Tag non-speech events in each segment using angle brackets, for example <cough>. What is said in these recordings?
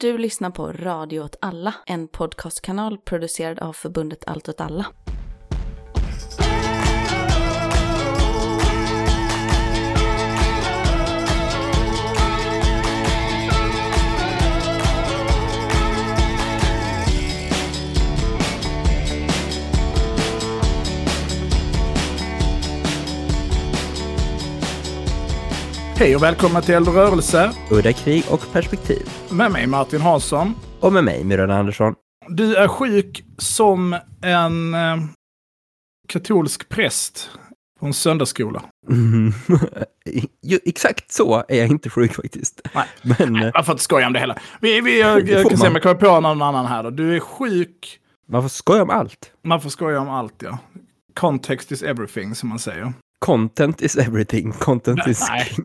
Du lyssnar på Radio åt alla, en podcastkanal producerad av förbundet Allt åt alla. Hej och välkomna till Eld och rörelse Udda krig och perspektiv. med mig Martin Hansson. Och med mig, Myran Andersson. Du är sjuk som en eh, katolsk präst på en söndagsskola. Mm. <laughs> jo, exakt så är jag inte sjuk faktiskt. Nej. Men eh, Jag får inte skoja om det heller. Vi, vi, <laughs> jag, jag kan se om man. jag kommer på någon annan här då. Du är sjuk. man får skoja om allt. Man får skoja om allt ja. Context is everything som man säger. Content is everything. Content is Nej.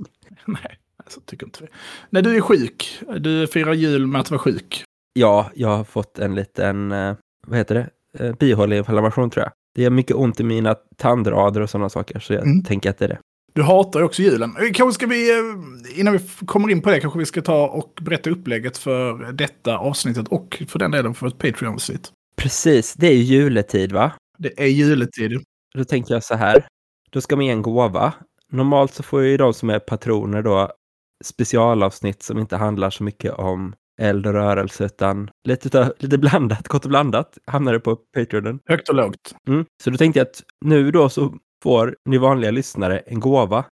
<laughs> Nej, alltså, tycker inte vi. Nej, du är sjuk. Du firar jul med att vara sjuk. Ja, jag har fått en liten, eh, vad heter det, eh, bihåleinflammation tror jag. Det gör mycket ont i mina tandrader och sådana saker, så jag Mm. tänker att det är det. Du hatar ju också julen. Eh, Kanske ska vi, innan vi kommer in på det, kanske vi ska ta och berätta upplägget för detta avsnittet och för den delen för ett Patreon-avsnitt. Precis, det är ju juletid va? Det är juletid. Då tänker jag så här, då ska man ge en gåva. Normalt så får ju de som är patroner då specialavsnitt som inte handlar så mycket om eld och rörelse utan lite, lite blandat, gott och blandat hamnar det på Patreonen. Högt och lågt. Mm. Så då tänkte jag att nu då så får ni vanliga lyssnare en gåva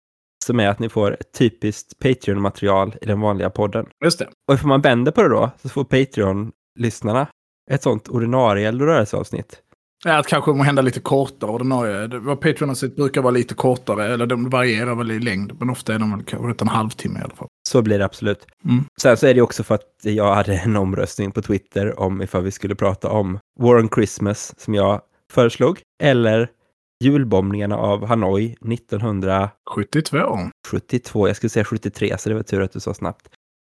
som är att ni får typiskt Patreon-material i den vanliga podden. Just det. Och ifall man vänder på det då så får Patreon-lyssnarna ett sånt ordinarie eld och rörelseavsnitt. Ja, Att kanske må hända lite kortare ordinarie. Vad Patreon-avsnitt brukar vara lite kortare, eller de varierar väl i längd. Men ofta är de väl kanske en halvtimme i alla fall. Så blir det absolut. Mm. Sen så är det också för att jag hade en omröstning på Twitter om ifall vi skulle prata om War on Christmas som jag föreslog, eller julbombningarna av Hanoi 1972. 72. Jag skulle säga 73, så det var tur att du sa snabbt.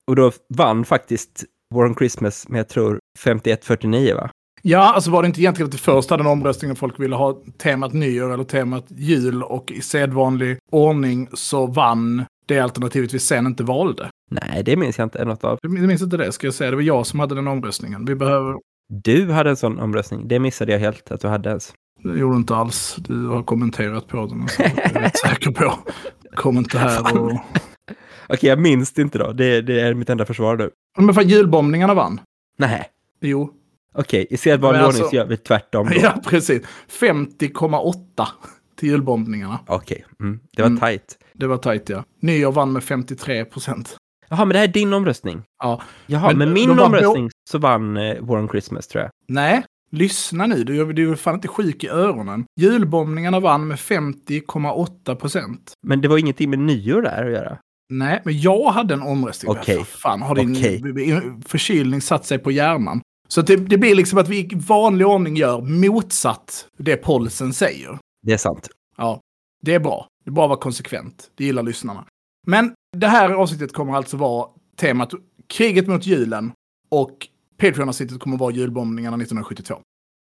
Och då vann faktiskt War on Christmas med, jag tror, 51-49 va? Ja, alltså var det inte egentligen att det först hade en omröstning och folk ville ha temat nyår eller temat jul och i sedvanlig ordning så vann det alternativet vi sen inte valde. Nej, det minns jag inte något av. Jag minns inte det, ska jag säga. Det var jag som hade den omröstningen. Vi behöver... Du hade en sån omröstning. Det missade jag helt att du hade ens. Det gjorde du inte alls. Du har kommenterat på den. Så jag är rätt säker på. Kommentär och... Okej, jag minns det inte då. Det, det är mitt enda försvar nu. Men för julbombningarna vann. Nej. Jo. Okej, i sedvanlig ordning alltså- så gör vi tvärtom. Då. <laughs> Ja, precis. 50,8 till julbombningarna. Okej, mm. det var Mm. tajt. Det var tajt, ja. Nyår vann med 53 procent. Jaha, men det här är din omröstning. Ja. Jaha, Men men, min omröstning så vann eh, War on Christmas tror jag. Nej, lyssna nu. Du, du är fan inte sjuk i öronen. Julbombningarna vann med 50,8 procent. Men det var ingenting med nyår där att göra. Nej, men jag hade en omröstning. Okej. Vad Fan, har din Okej. förkylning satt sig på hjärnan? Så det, det blir liksom att vi i vanlig ordning gör motsatt det polsen säger. Det är sant. Ja, det är bra. Det är bra att vara konsekvent. Det gillar lyssnarna. Men det här avsnittet kommer alltså vara temat kriget mot julen och Patreon-avsnittet kommer vara julbombningarna 1972.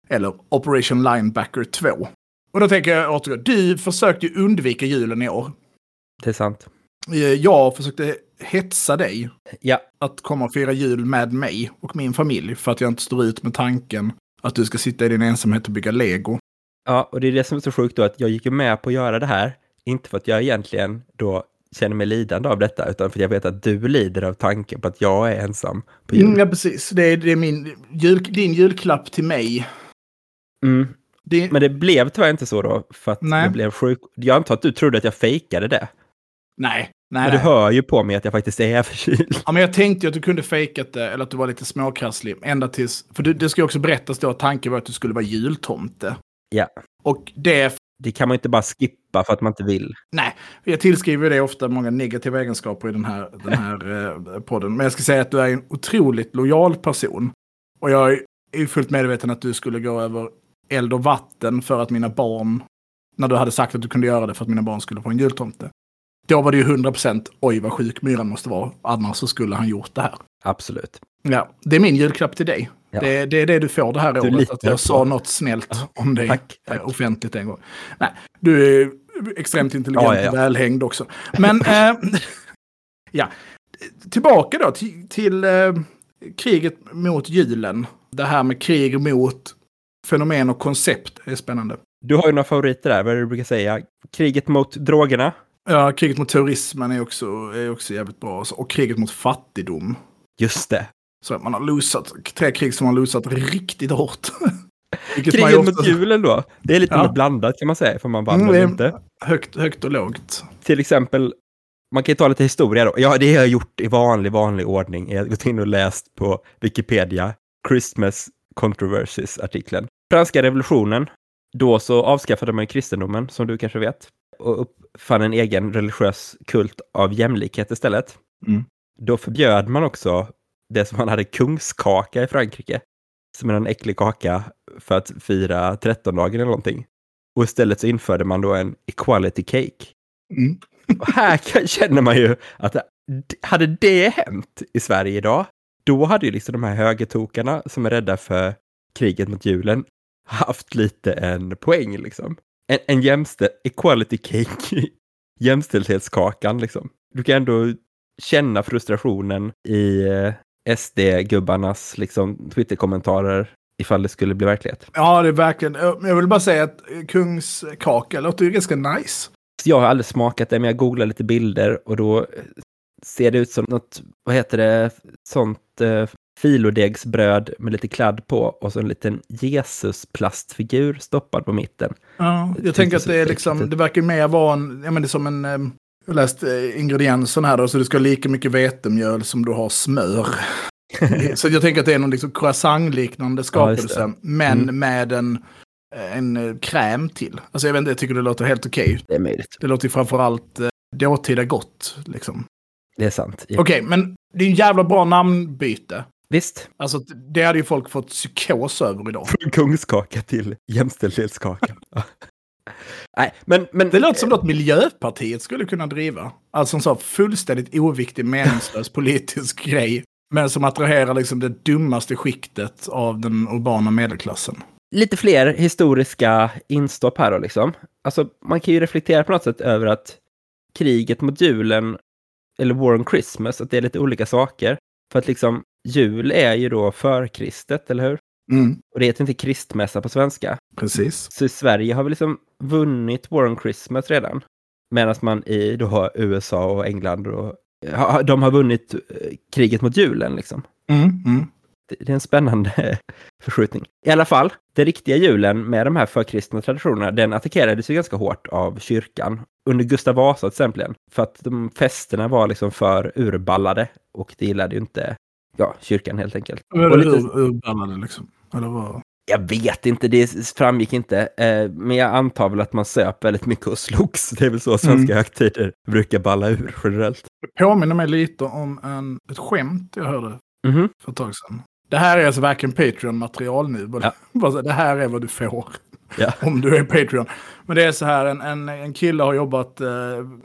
Eller Operation Linebacker 2. Och då tänker jag återgå. Du försökte ju undvika julen i år. Det är sant. Eh, Jag försökte hetsa dig Ja, att komma och fira jul med mig och min familj för att jag inte står ut med tanken att du ska sitta i din ensamhet och bygga lego. ja, och det är det som är så sjukt då att jag gick med på att göra det här. Inte för att jag egentligen då känner mig lidande av detta, utan för att jag vet att du lider av tanken på att jag är ensam på jul. Mm, ja, precis. Det är, det är min jul, din julklapp till mig. Mm. Det, Men det blev tyvärr inte så då, för att Nej. jag blev sjuk. Jag antar att du trodde att jag fejkade det. Nej, Men nej. du nej. hör ju på mig att jag faktiskt är förkyld. Ja, men jag tänkte ju att du kunde fejkat det, eller att du var lite småkrasslig. Ända tills... För det, det ska ju också berättas då att tanken var att du skulle vara jultomte. Ja. Och det... Det kan man inte bara skippa för att man inte vill. Nej, jag tillskriver det ofta många negativa egenskaper i den här, den här eh, podden. Men jag ska säga att du är en otroligt lojal person. Och jag är ju fullt medveten att du skulle gå över eld och vatten för att mina barn... När du hade sagt att du kunde göra det för att mina barn skulle få en jultomte. Då var det ju 100% oj vad sjuk myran måste vara. Annars så skulle han gjort det här. Absolut. Ja, det är min julklapp till dig. Ja. Det, det är det du får det här Du året. Att jag på- sa något snällt om dig Tack, eh, tack. offentligt en gång. Nej, du är extremt intelligent Ja, ja, ja. och välhängd också. Men, eh, <laughs> ja. Tillbaka då till, till eh, kriget mot julen. Det här med krig mot fenomen och koncept är spännande. Du har ju några favoriter där, vad är det du brukar säga? Kriget mot drogerna? Ja, kriget mot terrorismen är också, är också jävligt bra. Och kriget mot fattigdom. Just det. Så man har losat, tre krig som man har losat riktigt hårt. <laughs> Kriget ofta... mot julen då? Det är lite ja. blandat kan man säga, för man vann mm, inte. Högt, högt och lågt. Till exempel, man kan ju ta lite historia då. Ja, det har jag gjort i vanlig, vanlig ordning. Jag har gått in och läst på Wikipedia, Christmas Controversies-artikeln. Franska revolutionen, då så avskaffade man kristendomen, som du kanske vet, och uppfann en egen religiös kult av jämlikhet istället. Mm. Då förbjöd man också det som man hade kungskaka i Frankrike, som är en äcklig kaka för att fira trettondagen eller någonting. Och istället så införde man då en equality cake. Mm. <laughs> och här känner man ju att hade det hänt i Sverige idag, då hade ju liksom de här högertokarna som är rädda för kriget mot julen haft lite en poäng liksom. En, en jämställ equality cake, <laughs> jämställdhetskakan liksom. Du kan ändå känna frustrationen i eh, SD-gubbarnas liksom, Twitter-kommentarer ifall det skulle bli verklighet. Ja, det är verkligen. Jag vill bara säga att kungskaka låter ju ganska nice. Jag har aldrig smakat det, men jag googlar lite bilder och då ser det ut som något, vad heter det, sånt eh, filodegsbröd med lite kladd på och så en liten Jesus-plastfigur stoppad på mitten. Ja, jag tänker att det är liksom, det verkar mer vara en, ja men det är som en, eh, jag läst eh, ingredienserna här då, så du ska ha lika mycket vetemjöl som du har smör. <laughs> så jag tänker att det är någon liksom croissant-liknande skapelse, ja, men mm. med en, en eh, kräm till. Alltså jag vet inte, jag tycker det låter helt okej. Okay. Det är möjligt. Det låter ju framförallt dåtida gott, liksom. Det är sant. Ja. Okej, okay, men det är en jävla bra namnbyte. Visst. Alltså det hade ju folk fått psykos över idag. Från kungskaka till jämställdhetskaka. <laughs> Nej, men, men... Det låter som något Miljöpartiet skulle kunna driva. Alltså en sån fullständigt oviktig, meningslös <laughs> politisk grej. Men som attraherar liksom det dummaste skiktet av den urbana medelklassen. Lite fler historiska instopp här då liksom. Alltså man kan ju reflektera på något sätt över att kriget mot julen, eller War on Christmas, att det är lite olika saker. För att liksom jul är ju då förkristet, eller hur? Mm. Och det heter inte kristmässa på svenska. Precis. Så Sverige har vi liksom vunnit War on Christmas redan. Medan man i då USA och England och, de har vunnit eh, kriget mot julen liksom. Mm, mm. Det är en spännande <laughs> förskjutning. I alla fall, den riktiga julen med de här förkristna traditionerna, den attackerades ju ganska hårt av kyrkan. Under Gustav Vasa till exempel. För att de festerna var liksom för urballade och det gillade ju inte ja, kyrkan helt enkelt. Är det lite... urballade liksom? Eller vad? Jag vet inte, det framgick inte. Eh, men jag antar väl att man söp väldigt mycket och slogs. Det är väl så svenska mm. högtider brukar balla ur generellt. Det påminner mig lite om en, ett skämt jag hörde mm. för ett tag sedan. Det här är alltså verkligen Patreon-material nu. Ja. <laughs> det här är vad du får. Ja. <laughs> Om du är Patreon. Men det är så här, en, en, en kille har jobbat eh,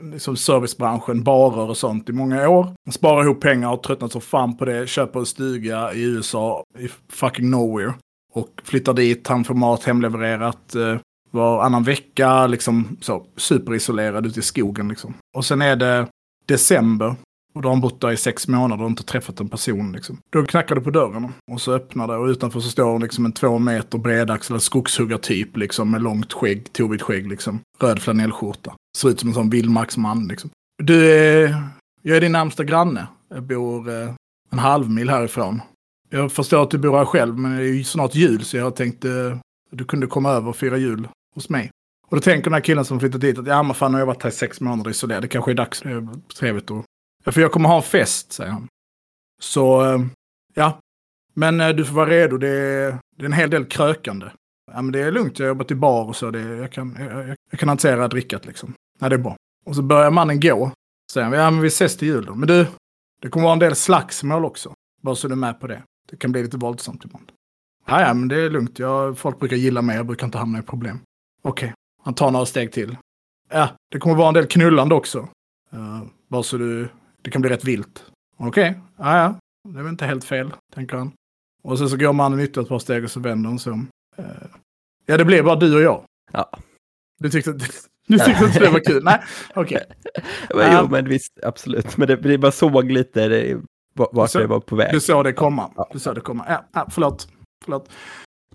liksom servicebranschen, barer och sånt i många år. Han sparar ihop pengar och tröttnat så fan på det. Köper en stuga i USA, i fucking nowhere. Och flyttar dit, han får mat hemlevererat eh, varannan vecka, liksom så superisolerad ute i skogen liksom. Och sen är det december och då har han bott där i sex månader och inte träffat en person. Liksom. Då knackar det på dörren och så öppnar det och utanför så står liksom en två meter bredaxlad skogshuggartyp liksom, med långt skägg, tovigt skägg. Liksom. Röd flanellskjorta. Ser ut som en sån vildmarksman. Liksom. Du, är, jag är din närmsta granne. Jag bor eh, en halv mil härifrån. Jag förstår att du bor här själv, men det är ju snart jul så jag tänkte eh, att du kunde komma över och fira jul hos mig. Och då tänker den här killen som flyttat dit att ja men fan nu har jag varit här i sex månader isolerad. Det kanske är dags. Det är trevligt att för jag kommer ha en fest, säger han. Så, eh, ja. Men eh, du får vara redo, det är, det är en hel del krökande. Ja, men det är lugnt, jag har jobbat i bar och så. Det, jag, kan, jag, jag kan hantera drickat liksom. Ja, det är bra. Och så börjar mannen gå. Säger han, ja men vi ses till jul då. Men du, det kommer vara en del slagsmål också. Bara så du är med på det. Det kan bli lite våldsamt ibland. Ja, ja, men det är lugnt. Jag, folk brukar gilla mig, jag brukar inte hamna i problem. Okej, okay. han tar några steg till. Ja, det kommer vara en del knullande också. Uh, bara så du det kan bli rätt vilt. Okej, okay. ja, ja, det är väl inte helt fel, tänker han. Och sen så går mannen ytterligare ett par steg och så vänder han sig om. Uh, ja, det blir bara du och jag. Ja. Du tyckte, <laughs> du tyckte inte det var kul? Nej, okej. <laughs> Okay. jo, men visst, absolut. Men det, det bara såg lite, det, va- vart Så- det var på väg. Du såg det komma. Ja. Du såg det komma. Ja, ja förlåt. förlåt.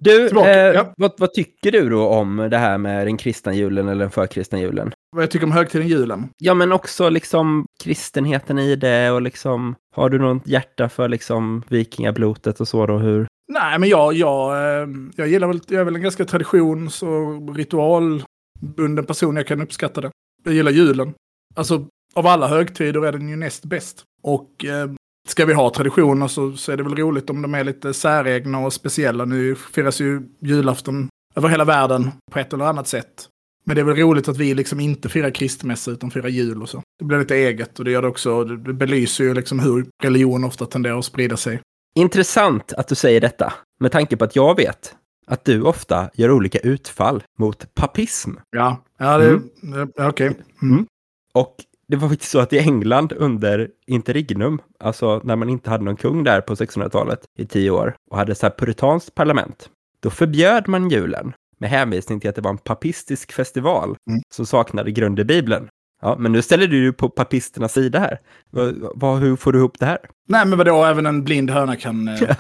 Du, eh, ja. vad, vad tycker du då om det här med den kristna julen eller den förkristna julen? Vad jag tycker om högtiden julen. Ja, men också liksom kristenheten i det och liksom, har du något hjärta för liksom vikingablotet och så då? Hur? Nej, men jag, jag, eh, jag gillar väl, jag är väl en ganska traditions och ritualbunden person. Jag kan uppskatta det. Jag gillar julen. Alltså, av alla högtider är den ju näst bäst. Och eh, ska vi ha traditioner så, så är det väl roligt om de är lite säregna och speciella. Nu firas ju julafton över hela världen på ett eller annat sätt. Men det är väl roligt att vi liksom inte firar kristmässa utan firar jul och så. Det blir lite eget och det gör det också. Det belyser ju liksom hur religion ofta tenderar att sprida sig. Intressant att du säger detta, med tanke på att jag vet att du ofta gör olika utfall mot papism. Ja, ja det, Mm. det- ja, okej. Mm. Och det var faktiskt så att i England under interregnum, alltså när man inte hade någon kung där på 1600-talet i tio år och hade så här puritanskt parlament, då förbjöd man julen med hänvisning till att det var en papistisk festival Mm. som saknade grund i Bibeln. Ja, men nu ställer du ju på papisternas sida här. Vad, vad, hur får du ihop det här? Nej, men vadå, även en blind höna kan eh, <laughs> Ja,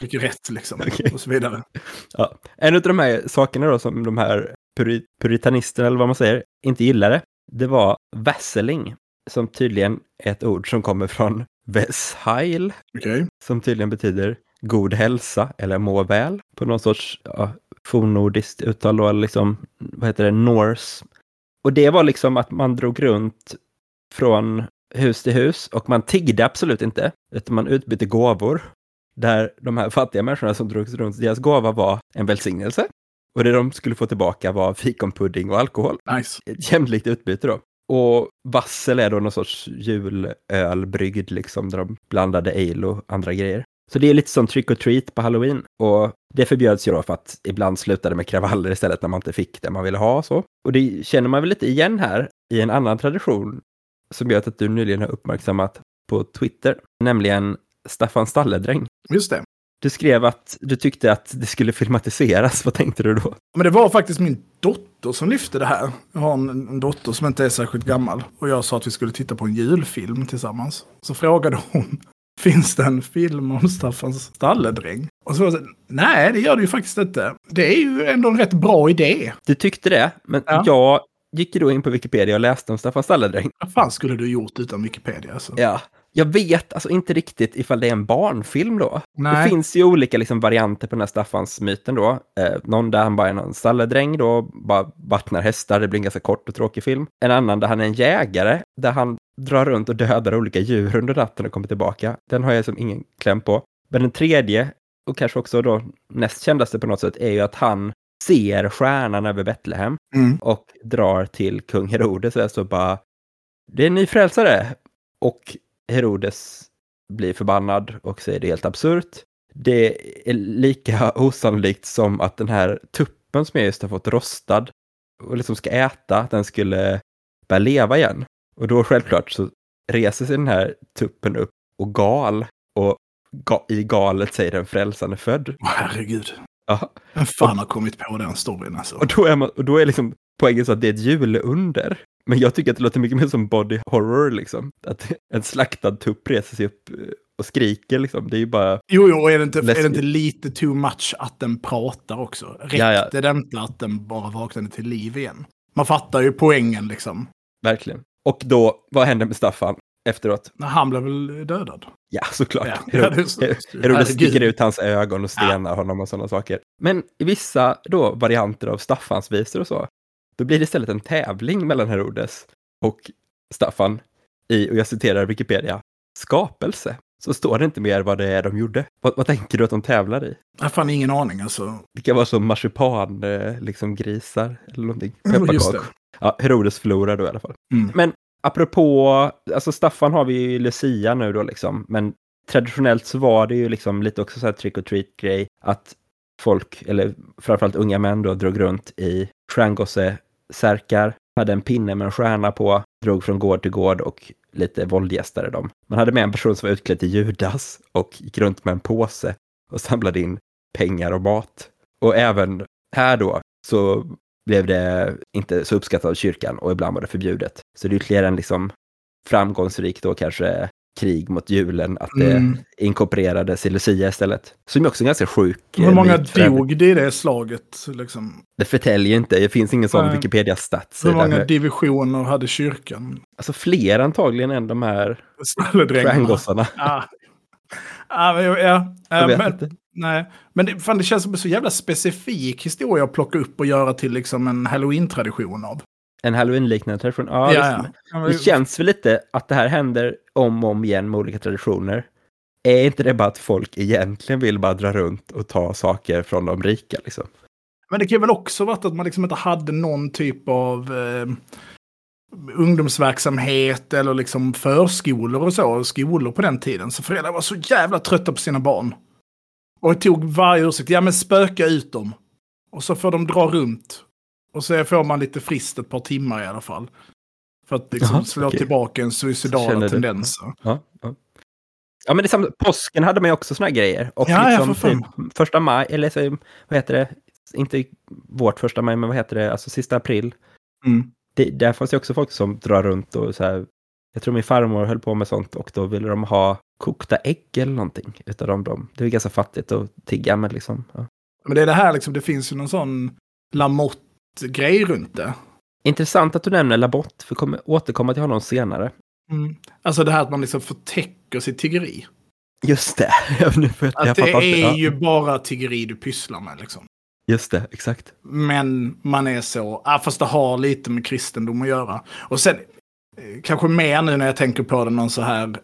trycka rätt liksom. Okej. Och så vidare. <laughs> Ja. En av de här sakerna då som de här puri- puritanisterna, eller vad man säger, inte gillade, det var vasseling, som tydligen är ett ord som kommer från vesheil, Okej. som tydligen betyder god hälsa eller må väl, på någon sorts ja, fornnordiskt uttal då, eller liksom, vad heter det, norse. Och det var liksom att man drog runt från hus till hus och man tiggde absolut inte, utan man utbytte gåvor. Där de här fattiga människorna som drogs runt, deras gåva var en välsignelse. Och det de skulle få tillbaka var fikonpudding och alkohol. Nice. Ett jämlikt utbyte då. Och vassel är då någon sorts julöl bryggd liksom, där de blandade ale och andra grejer. Så det är lite som trick or treat på halloween. Och det förbjöds ju då för att ibland slutade med kravaller istället när man inte fick det man ville ha så. Och det känner man väl lite igen här i en annan tradition som jag vet att du nyligen har uppmärksammat på Twitter, nämligen Staffan Stalledräng. Just det. Du skrev att du tyckte att det skulle filmatiseras. Vad tänkte du då? Men det var faktiskt min dotter som lyfte det här. Jag har en, en dotter som inte är särskilt gammal. Och jag sa att vi skulle titta på en julfilm tillsammans. Så frågade hon, <laughs> finns det en film om Staffans stalledräng? Och så var jag så nej det gör det ju faktiskt inte. Det är ju ändå en rätt bra idé. Du tyckte det, men Ja. jag gick ju då in på Wikipedia och läste om Staffan Stalledräng. Vad fan skulle du gjort utan Wikipedia? Alltså? Ja. Jag vet alltså inte riktigt ifall det är en barnfilm då. Nej. Det finns ju olika liksom, varianter på den här Staffans-myten då. Eh, någon där han bara är någon stalledräng då, bara vattnar hästar, det blir en ganska kort och tråkig film. En annan där han är en jägare, där han drar runt och dödar olika djur under natten och kommer tillbaka. Den har jag som ingen kläm på. Men den tredje, och kanske också då näst kändaste på något sätt, är ju att han ser stjärnan över Betlehem Mm. och drar till kung Herodes och så bara, det är en ny frälsare. Och Herodes blir förbannad och säger det helt absurt. Det är lika <laughs> osannolikt som att den här tuppen som jag just har fått rostad och liksom ska äta, att den skulle börja leva igen. Och då självklart så reser sig den här tuppen upp och gal och ga i galet säger den frälsande född. Herregud. Ja. Vem fan har kommit på den storyn alltså? Och då är, man, och då är liksom poängen så att det är ett juleunder. Men jag tycker att det låter mycket mer som body horror liksom. Att en slaktad tupp reser sig upp eh, och skriker liksom. Det är ju bara... Jo, jo, är det, inte, är det inte lite too much att den pratar också? Räckte Ja, ja. det inte att den bara vaknade till liv igen? Man fattar ju poängen liksom. Verkligen. Och då, vad händer med Staffan efteråt? Han blev väl dödad? Ja, såklart. Ja, ja, det Herodes Herregud. sticker ut hans ögon och stenar honom och sådana saker. Men i vissa då varianter av Staffans visor och så, då blir det istället en tävling mellan Herodes och Staffan i, och jag citerar Wikipedia, skapelse. Så står det inte mer vad det är de gjorde. Vad, vad tänker du att de tävlar i? Jag har fan ingen aning alltså. Det kan vara som marsipan, eh, liksom grisar eller någonting. Mm, Pepparkakor. Ja, Herodes förlorar då i alla fall. Mm. Men apropå, alltså Staffan har vi ju Lucia nu då liksom, men traditionellt så var det ju liksom lite också så här trick or treat grej att folk, eller framförallt unga män då, drog runt i Särkar hade en pinne med en stjärna på, drog från gård till gård och lite våldgästade dem. Man hade med en person som var utklädd till Judas och gick runt med en påse och samlade in pengar och mat. Och även här då så blev det inte så uppskattat av kyrkan och ibland var det förbjudet. Så det är ytterligare en liksom framgångsrik då kanske krig mot julen, att det Mm. inkorporerades i Lucia istället. Som är också en ganska sjuk Hur eh, många för övrigt. dog det i det slaget? Liksom? Det förtäljer inte, det finns ingen sån. Wikipedia-stats. Hur många divisioner hade kyrkan? Alltså fler antagligen än de här triangossarna. <laughs> Ja. Ja, ja, ja, Jag vet men, inte. nej. men det, fan, det känns som en så jävla specifik historia att plocka upp och göra till liksom en halloween-tradition av. En halloween-liknande tradition. Ja, Ja, ja. Det känns väl lite att det här händer om och om igen med olika traditioner. Är inte det bara att folk egentligen vill bara dra runt och ta saker från de rika liksom? Men det kan väl också varit att man liksom inte hade någon typ av eh, ungdomsverksamhet eller liksom förskolor och så, skolor på den tiden. Så föräldrar var så jävla trötta på sina barn. Och tog varje ursäkt, ja men spöka ut dem. Och så får de dra runt. Och så får man lite frist ett par timmar i alla fall. För att liksom Jaha, slå okej. tillbaka en suicidala tendenser. Ja, ja. ja men det samma, påsken hade man ju också såna här grejer. Och Ja, liksom för typ första maj, eller så, vad heter det? Inte vårt första maj, men vad heter det? Alltså sista april. Mm. Det, där fanns ju också folk som drar runt och så här. Jag tror min farmor höll på med sånt och då ville de ha kokta ägg eller någonting utav dem. dem. Det är ganska fattigt att tigga med liksom. Ja. Men det är det här liksom, det finns ju någon sån Lamotte-grej runt det. Intressant att du nämner Labott, för kommer återkomma till honom senare. Mm. Alltså det här att man liksom förtäcker sitt tiggeri. Just det. <laughs> Jag, nu jag, jag Att det fattar inte. är Ja, ju bara tiggeri du pysslar med liksom. Just det, exakt. Men man är så, ah, fast det har lite med kristendom att göra. Och sen, eh, kanske mer nu när jag tänker på det, någon så här,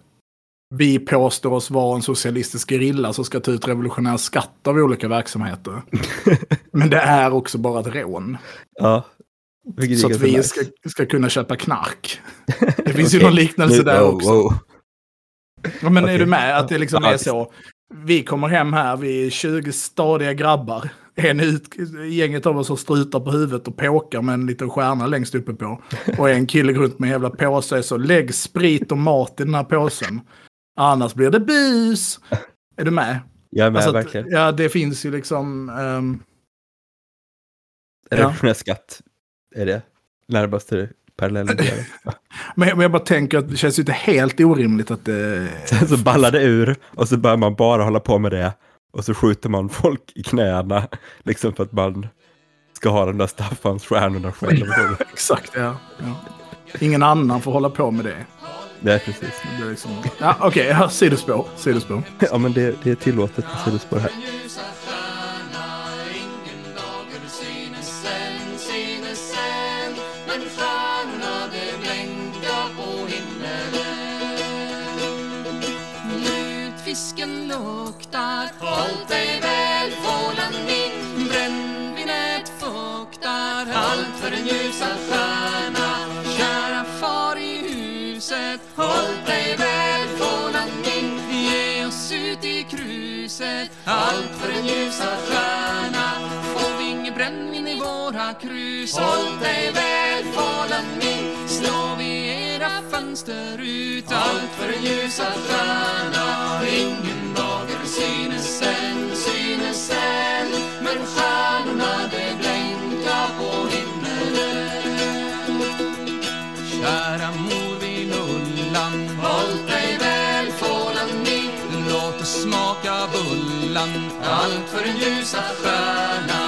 vi påstår oss vara en socialistisk gerilla som ska ta ut revolutionär skatt av olika verksamheter. <laughs> Men det är också bara ett rån. Ja. Är Så att vi ska, ska kunna köpa knark. <laughs> Det finns ju Okej. någon liknelse Nu- där wow, också. wow. Ja, men är Okej. du med? Att det liksom är så. Vi kommer hem här, vi är 20 stadiga grabbar. En ut, gänget av oss har strutar på huvudet och påkar med en liten stjärna längst uppe på. Och en kille runt med en jävla påse är så lägg sprit och mat i den här påsen. Annars blir det bus. Är du med? Jag är med, Alltså att- verkligen. ja, det finns ju liksom... ehm, ja. Revolutionär skatt är det närmaste parallellen. <laughs> men, men jag bara tänker att det känns ju inte helt orimligt att det... Sen så ballar det ur och så börjar man bara hålla på med det. Och så skjuter man folk i knäna. <laughs> Liksom för att man ska ha de där Staffansstjärnorna själv. <laughs> Exakt, ja. ja. Ingen annan får hålla på med det. Är precis. Det är liksom... Ja, okej, ja, sidospår. Sidospår. Ja men det, det är tillåtet med sidospår här. Ljuset Allt för en ljusa stjärna. Och vingebrännvin brännvin i våra krus? Håll dig väl fålan min Slå vi era fönster ut? Allt för en ljusa stjärna. Ingen dager synes än, synes än. Men stjärnorna de bullan Allt för en ljusa stjärna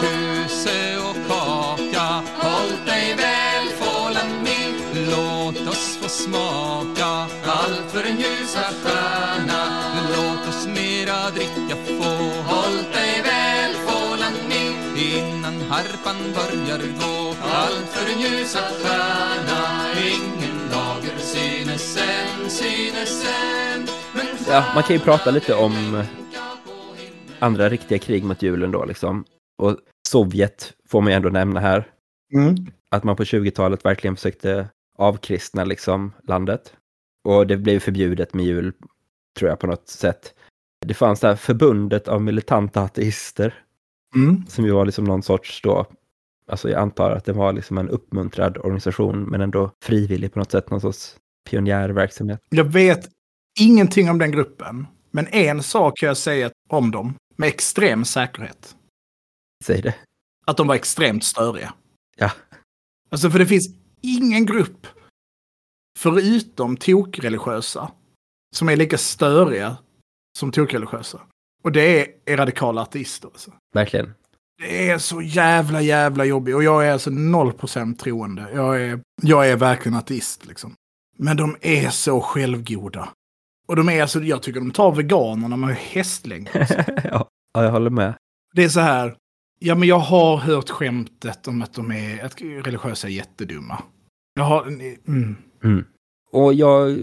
Kuse och kaka. Håll dig väl fålan min Låt oss få smaka. Allt för en ljusa stjärna Låt oss mera dricka få. Håll dig väl fålan min Innan harpan börjar gå. Allt för en ljusa stjärna Ingen dager synes än, synes än. Ja, man kan ju prata lite om andra riktiga krig mot julen då liksom. Och Sovjet får man ju ändå nämna här. Mm. Att man på 20-talet verkligen försökte avkristna liksom landet. Och det blev förbjudet med jul, tror jag på något sätt. Det fanns det här förbundet av militanta ateister Mm. som ju var liksom någon sorts då, alltså jag antar att det var liksom en uppmuntrad organisation men ändå frivillig på något sätt, någon sorts pionjärverksamhet. Jag vet ingenting om den gruppen. Men en sak kan jag säga om dem med extrem säkerhet. Säg det. Att de var extremt störiga. Ja. Alltså för det finns ingen grupp förutom tokreligiösa som är lika störiga som tokreligiösa. Och det är, är radikala ateister. Alltså. Verkligen. Det är så jävla, jävla jobbigt. Och jag är alltså 0% troende. Jag är, jag är verkligen ateist liksom. Men de är så självgoda. Och de är alltså, jag tycker de tar veganerna med hästlängd. Alltså. <laughs> ja, ja, jag håller med. Det är så här, ja men jag har hört skämtet om att de är, att religiösa är jättedumma. Jag har, mm. Mm. Och jag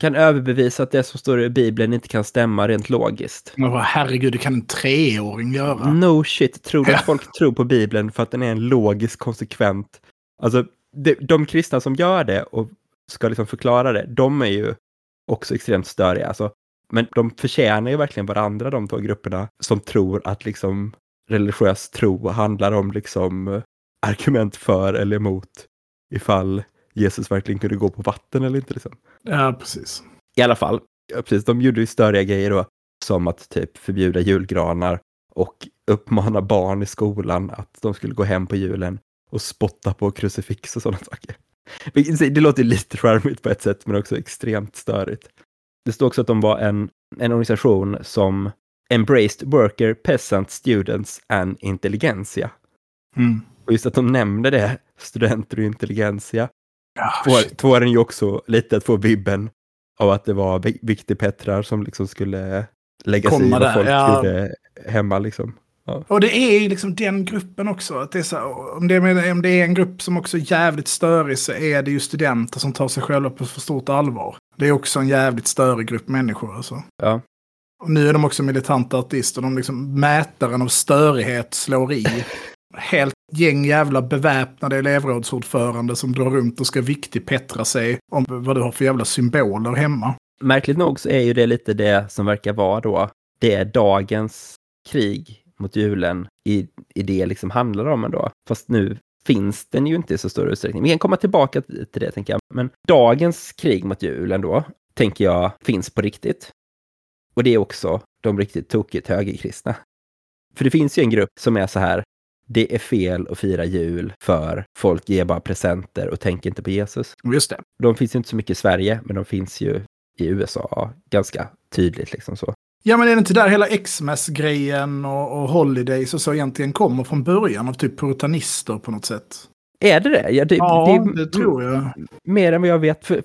kan överbevisa att det som står i Bibeln inte kan stämma rent logiskt. Men vad, herregud, det kan en treåring göra. No shit, tror du att folk tror på Bibeln för att den är en logisk konsekvent? Alltså, de, de kristna som gör det och ska liksom förklara det, de är ju också extremt störiga. Alltså, men de förtjänar ju verkligen varandra, de två grupperna, som tror att liksom religiös tro handlar om liksom argument för eller emot ifall Jesus verkligen kunde gå på vatten eller inte. Liksom. Ja, precis. I alla fall, ja, precis, de gjorde ju störiga grejer då, som att typ förbjuda julgranar och uppmana barn i skolan att de skulle gå hem på julen och spotta på krucifix och sådana saker. Det låter lite charmigt på ett sätt, men också extremt störigt. Det står också att de var en, en organisation som embraced worker, peasant, students and intelligentsia. Mm. Och just att de nämnde det, studenter och intelligentsia, Ja, får, en ju också lite att få vibben av att det var vi- viktigpettrar som liksom skulle lägga sig i vad där, folk ja. gjorde hemma liksom. Och det är ju liksom den gruppen också. Att det är så, om, det, är- om det är en grupp som också är jävligt störig så är det ju studenter som tar sig själva på för stort allvar. Det är också en jävligt störig grupp människor. Alltså. Ja. Och nu är de också militanta artister. De liksom, mätaren av störighet slår i. <laughs> Helt gäng jävla beväpnade elevrådsordförande som drar runt och ska viktigpetra sig om vad du har för jävla symboler hemma. Märkligt nog så är ju det lite det som verkar vara då, det är dagens krig mot julen i, i det liksom handlar om ändå. Fast nu finns den ju inte i så stor utsträckning. Vi kan komma tillbaka till det tänker jag. Men dagens krig mot julen då, tänker jag, finns på riktigt. Och det är också de riktigt tokigt högerkristna. För det finns ju en grupp som är så här, det är fel att fira jul för folk ger bara presenter och tänker inte på Jesus. Just det. De finns ju inte så mycket i Sverige, men de finns ju i USA ganska tydligt liksom så. Ja men är det inte där hela Xmas-grejen och, och Holidays och så egentligen kommer från början av typ puritanister på något sätt? Är det det? Ja, det, Ja, det, det tror jag. Mer än vad jag vet. För,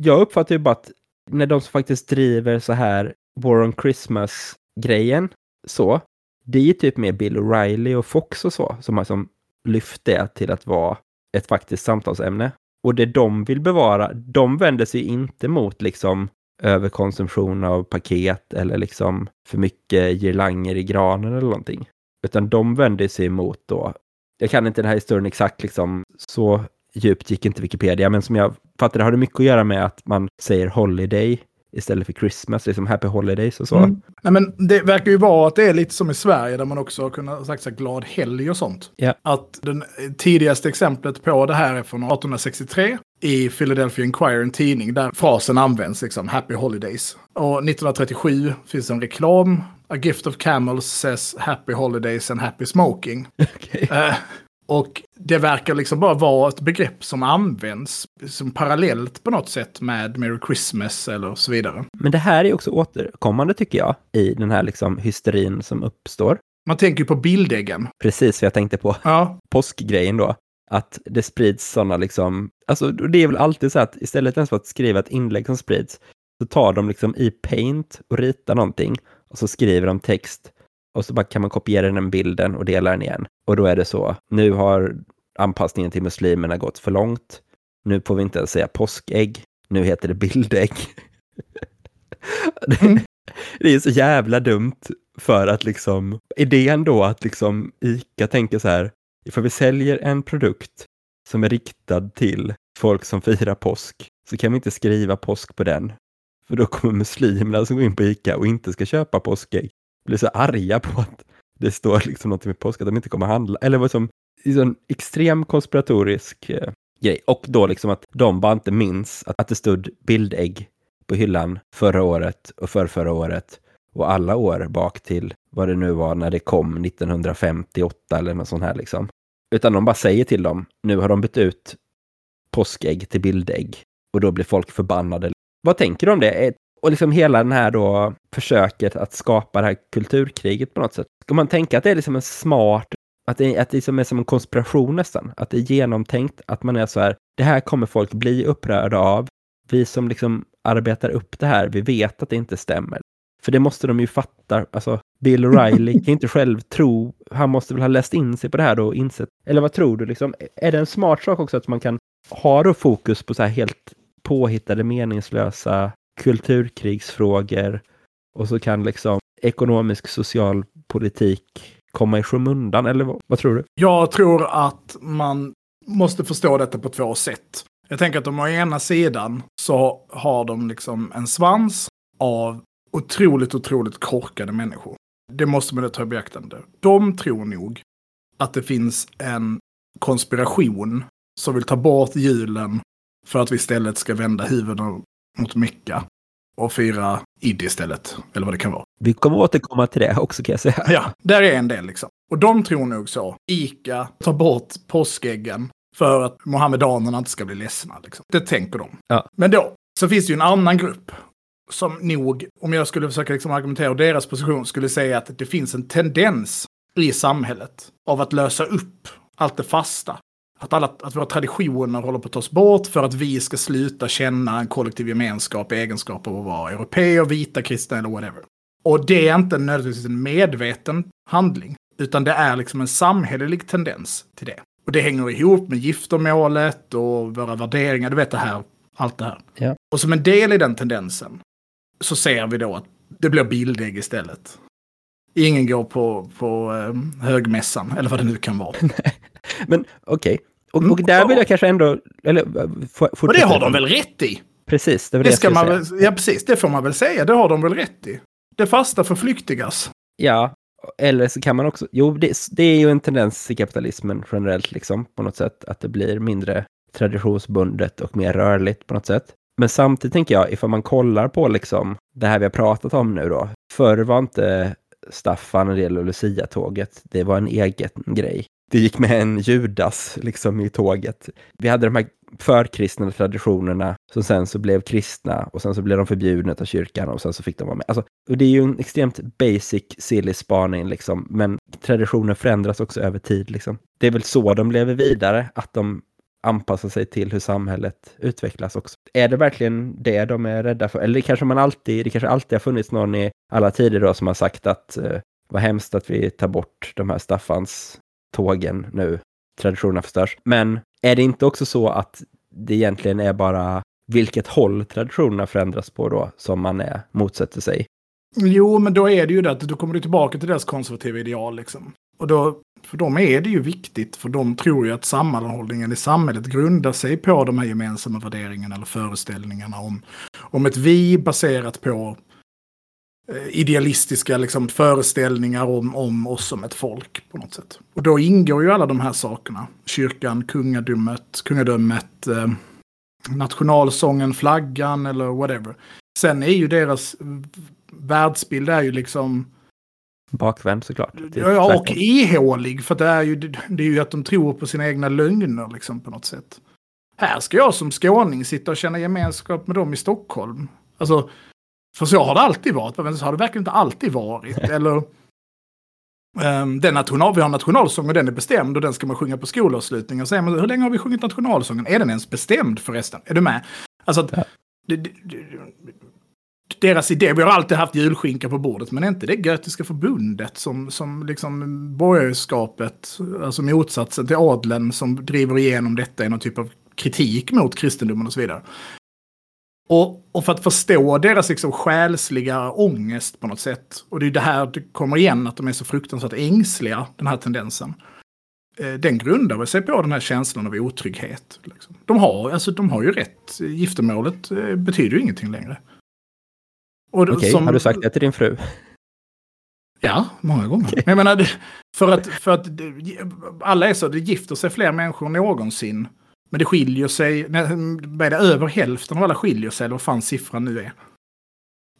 jag uppfattar ju bara att när de som faktiskt driver så här War on Christmas-grejen, så, det är ju typ med Bill O'Reilly och Fox och så, som har liksom lyft det till att vara ett faktiskt samtalsämne. Och det de vill bevara, de vänder sig inte mot liksom överkonsumtion av paket eller liksom för mycket girlanger i granen eller någonting. Utan de vänder sig emot då, jag kan inte den här historien exakt liksom, så djupt gick inte Wikipedia, men som jag fattar det har det mycket att göra med att man säger holiday istället för Christmas, liksom happy holidays och så. Mm. Nej, men det verkar ju vara att det är lite som i Sverige där man också har kunnat sagt så glad helg och sånt. Ja. Att den tidigaste exemplet på det här är från 1863 i Philadelphia Inquirer, en tidning där frasen används, liksom happy holidays. Och 1937 finns en reklam, A gift of camels says happy holidays and happy smoking. <laughs> Okej. Eh, och det verkar liksom bara vara ett begrepp som används som parallellt på något sätt med Merry Christmas eller så vidare. Men det här är också återkommande tycker jag i den här liksom hysterin som uppstår. Man tänker ju på bildäggen. Precis jag tänkte på Ja, påskgrejen då. Att det sprids sådana liksom, alltså det är väl alltid så att istället för att skriva ett inlägg som sprids, så tar de liksom i paint och ritar någonting och så skriver de text och så bara kan man kopiera den bilden och dela den igen. Och då är det så, nu har anpassningen till muslimerna gått för långt. Nu får vi inte ens säga påskägg. Nu heter det bildägg. det, Mm. <laughs> det är så jävla dumt för att liksom, idén då att liksom ICA tänker så här, ifall vi säljer en produkt som är riktad till folk som firar påsk, så kan vi inte skriva påsk på den. För då kommer muslimerna som går in på ICA och inte ska köpa påskägg bli så arga på att det står liksom något med påsk, att de inte kommer handla. Eller vad som, det är en extrem konspiratorisk eh, grej. Och då liksom att de bara inte minns att, att det stod bildägg på hyllan förra året och för förra året och alla år bak till vad det nu var när det kom 1958 eller något sånt här liksom. Utan de bara säger till dem, nu har de bytt ut påskägg till bildägg och då blir folk förbannade. Vad tänker du om det? Och liksom hela den här då försöket att skapa det här kulturkriget på något sätt. Ska man tänka att det är liksom en smart, att det, att det liksom är som en konspiration nästan, att det är genomtänkt, att man är så här, det här kommer folk bli upprörda av. Vi som liksom arbetar upp det här, vi vet att det inte stämmer. För det måste de ju fatta, alltså Bill O'Reilly kan inte själv tro, han måste väl ha läst in sig på det här då och insett, eller vad tror du liksom, är det en smart sak också att man kan ha då fokus på så här helt påhittade meningslösa kulturkrigsfrågor och så kan liksom ekonomisk social politik komma i skymundan, eller vad, vad tror du? Jag tror att man måste förstå detta på två sätt. Jag tänker att de å ena sidan så har de liksom en svans av otroligt, otroligt korkade människor. Det måste man ta i beaktande. De tror nog att det finns en konspiration som vill ta bort julen för att vi istället ska vända huvudena mot Mecka och fira Id istället, eller vad det kan vara. Vi kommer återkomma till det också kan jag säga. Ja, där är en del liksom. Och de tror nog så. Ica tar bort påskäggen för att mohammedanerna inte ska bli ledsna. Liksom. Det tänker de. Ja. Men då, så finns det ju en annan grupp som nog, om jag skulle försöka liksom argumentera deras position, skulle säga att det finns en tendens i samhället av att lösa upp allt det fasta. Att, alla, att våra traditioner håller på att tas bort för att vi ska sluta känna en kollektiv gemenskap i egenskap av att vara europeer, vita, kristna eller whatever. Och det är inte nödvändigtvis en medveten handling, utan det är liksom en samhällelig tendens till det. Och det hänger ihop med giftermålet och våra värderingar, du vet det här, allt det här. Ja. Och som en del i den tendensen så ser vi då att det blir bildägg istället. Ingen går på, på eh, högmässan, eller vad det nu kan vara. <laughs> Men okej, och, och där vill jag kanske ändå... Eller, for, Och det har de väl rätt i? Precis, det det, Det ska man väl, ja, precis, det får man väl säga. Det har de väl rätt i. Det fasta förflyktigas. Ja, eller så kan man också... Jo, det, det är ju en tendens i kapitalismen generellt, liksom, på något sätt, att det blir mindre traditionsbundet och mer rörligt på något sätt. Men samtidigt tänker jag, ifall man kollar på liksom det här vi har pratat om nu då. Förr var inte Staffan en del av Lucia-tåget. Det var en egen grej. Det gick med en Judas liksom i tåget. Vi hade de här förkristna traditionerna som sen så blev kristna och sen så blev de förbjudna av kyrkan och sen så fick de vara med. Alltså, och det är ju en extremt basic, silly spaning liksom, men traditioner förändras också över tid liksom. Det är väl så de lever vidare, att de anpassa sig till hur samhället utvecklas också. Är det verkligen det de är rädda för? Eller det kanske man alltid, det kanske alltid har funnits någon i alla tider då som har sagt att eh, vad hemskt att vi tar bort de här Staffans tågen nu. Traditionerna förstörs. Men är det inte också så att det egentligen är bara vilket håll traditionerna förändras på då som man är, motsätter sig? Jo, men då är det ju det att då kommer du tillbaka till deras konservativa ideal liksom. Och då, för dem är det ju viktigt, för de tror ju att sammanhållningen i samhället grundar sig på de här gemensamma värderingarna eller föreställningarna om, om ett vi baserat på eh, idealistiska liksom, föreställningar om, om oss som ett folk på något sätt. Och då ingår ju alla de här sakerna. Kyrkan, kungadömet, kungadömet eh, nationalsången, flaggan eller whatever. Sen är ju deras världsbild är ju liksom Bakvänd såklart. Ja, och ihålig, för det är, ju, det är ju att de tror på sina egna lögner liksom, på något sätt. Här ska jag som skåning sitta och känna gemenskap med dem i Stockholm. Alltså, för så har det alltid varit, men så har det verkligen inte alltid varit. <laughs> Eller, ehm, den national, vi har nationalsång och den är bestämd och den ska man sjunga på skolavslutningar. Så säger man, hur länge har vi sjungit nationalsången? Är den ens bestämd förresten? Är du med? Alltså, att, Ja. det, det, deras idé, vi har alltid haft julskinka på bordet, men är inte det Götiska förbundet som, som liksom borgerskapet, alltså motsatsen till adeln som driver igenom detta i någon typ av kritik mot kristendomen och så vidare. Och, och för att förstå deras liksom själsliga ångest på något sätt, och det är det här det kommer igen, att de är så fruktansvärt ängsliga, den här tendensen. Eh, den grundar sig på den här känslan av otrygghet. Liksom. De, har, alltså, de har ju rätt, giftermålet eh, betyder ju ingenting längre. Okej, som- har du sagt det till din fru? Ja, många gånger. Men jag menar, för att, för att alla är så, det gifter sig fler människor än någonsin. Men det skiljer sig, är det, över hälften av alla skiljer sig, eller vad fan siffran nu är.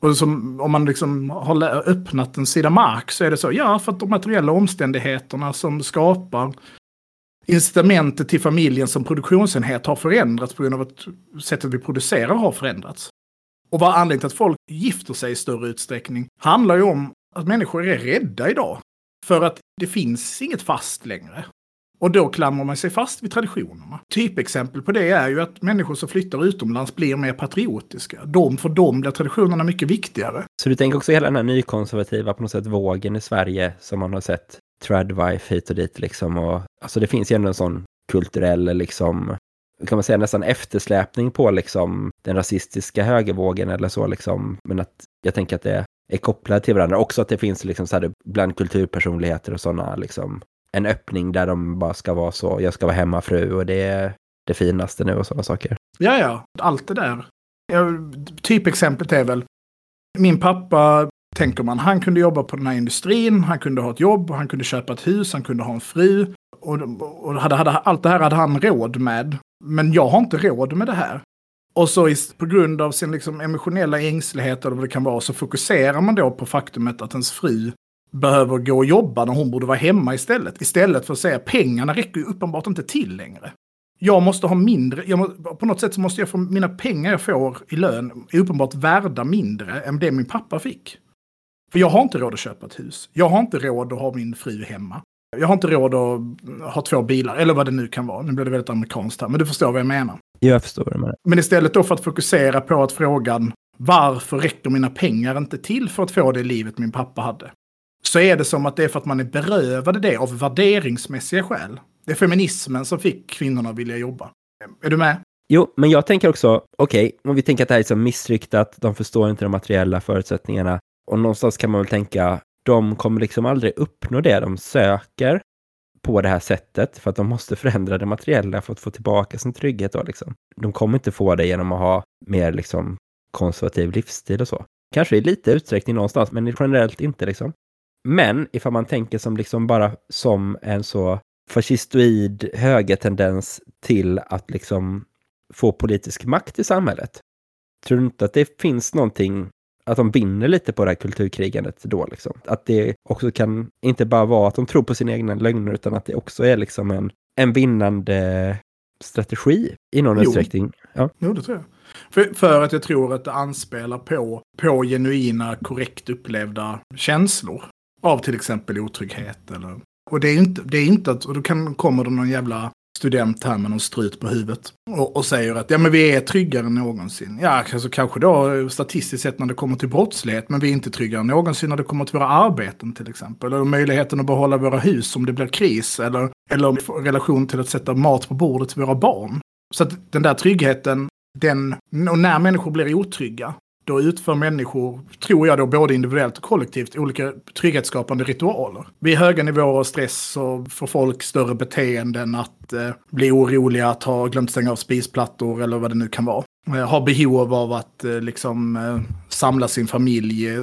Och som, om man liksom har öppnat en sida mark så är det så, ja, för att de materiella omständigheterna som skapar incitamentet till familjen som produktionsenhet har förändrats på grund av att sättet vi producerar har förändrats. Och vad anledningen till att folk gifter sig i större utsträckning handlar ju om att människor är rädda idag. För att det finns inget fast längre. Och då klamrar man sig fast vid traditionerna. Typexempel på det är ju att människor som flyttar utomlands blir mer patriotiska. De, för dem blir traditionerna mycket viktigare. Så du tänker också hela den här nykonservativa på något sätt vågen i Sverige som man har sett tradwife hit och dit liksom. Och, alltså det finns ju ändå en sån kulturell liksom kan man säga nästan eftersläpning på liksom den rasistiska högervågen eller så liksom. Men att jag tänker att det är kopplat till varandra. Också att det finns liksom så här bland kulturpersonligheter och sådana liksom en öppning där de bara ska vara så, jag ska vara hemmafru och det är det finaste nu och sådana saker. Ja, ja, allt det där. typexemplet är väl, min pappa tänker man, han kunde jobba på den här industrin, han kunde ha ett jobb, han kunde köpa ett hus, han kunde ha en fru. Och, och hade, hade, allt det här hade han råd med. Men jag har inte råd med det här. Och så på grund av sin liksom emotionella ängslighet eller vad det kan vara så fokuserar man då på faktumet att ens fru behöver gå och jobba när hon borde vara hemma istället. Istället för att säga pengarna räcker ju uppenbart inte till längre. Jag måste ha mindre, må, på något sätt så måste jag få, mina pengar jag får i lön är uppenbart värda mindre än det min pappa fick. För jag har inte råd att köpa ett hus. Jag har inte råd att ha min fru hemma. Jag har inte råd att ha två bilar, eller vad det nu kan vara. Nu blir det väldigt amerikanskt här, men du förstår vad jag menar. Jag förstår vad du menar. Men istället då för att fokusera på att frågan varför räcker mina pengar inte till för att få det livet min pappa hade? Så är det som att det är för att man är berövade det av värderingsmässiga skäl. Det är feminismen som fick kvinnorna att vilja jobba. Är du med? Jo, men jag tänker också, okej, okay, om vi tänker att det här är så missryktat, de förstår inte de materiella förutsättningarna. Och någonstans kan man väl tänka, de kommer liksom aldrig uppnå det de söker på det här sättet för att de måste förändra det materiella för att få tillbaka sin trygghet. Då, liksom. De kommer inte få det genom att ha mer liksom, konservativ livsstil och så. Kanske i lite utsträckning någonstans, men generellt inte. Liksom. Men ifall man tänker som liksom bara som en så fascistoid högertendens till att liksom få politisk makt i samhället. Tror du inte att det finns någonting att de vinner lite på det här kulturkrigandet då. Liksom. Att det också kan inte bara vara att de tror på sina egna lögner, utan att det också är liksom en, en vinnande strategi i någon jo. utsträckning. Ja. Jo, det tror jag. För, för, att jag tror att det anspelar på, på genuina, korrekt upplevda känslor. Av till exempel otrygghet eller... Och det är inte, det är inte att, och då kan, kommer det någon jävla student här med någon strut på huvudet. Och, och, säger att ja, men vi är tryggare än någonsin. Ja, alltså, kanske då statistiskt sett när det kommer till brottslighet, men vi är inte tryggare än någonsin när det kommer till våra arbeten till exempel. Eller möjligheten att behålla våra hus om det blir kris. Eller, eller relation till att sätta mat på bordet till våra barn. Så att den där tryggheten, den, och när människor blir otrygga, då utför människor, tror jag då, både individuellt och kollektivt, olika trygghetsskapande ritualer. Vid höga nivåer av stress så får folk större beteenden att eh, bli oroliga, att ha glömt stänga av spisplattor eller vad det nu kan vara. Eh, ha behov av att eh, liksom eh, samla sin familj, eh,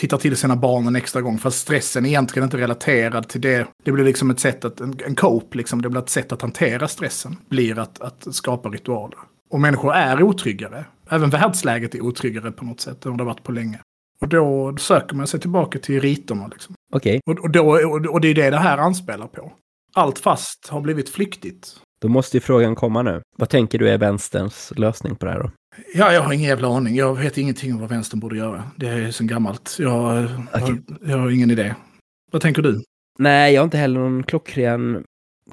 titta till sina barn en extra gång. Fast stressen är egentligen inte relaterad till det. Det blir liksom ett sätt att, en, en cope liksom, det blir ett sätt att hantera stressen. Blir att, att skapa ritualer. Och människor är otryggare. Även världsläget är otryggare på något sätt än det har varit på länge. Och då söker man sig tillbaka till riterna. Liksom. Okej. Okay. Och, och, då, och, och det är det det här anspelar på. Allt fast har blivit flyktigt. Då måste ju frågan komma nu. Vad tänker du är vänsterns lösning på det här då? Ja, jag har ingen jävla aning. Jag vet ingenting om vad vänstern borde göra. Det är så gammalt. Jag, okay. har, jag har ingen idé. Vad tänker du? Nej, jag har inte heller någon klockren,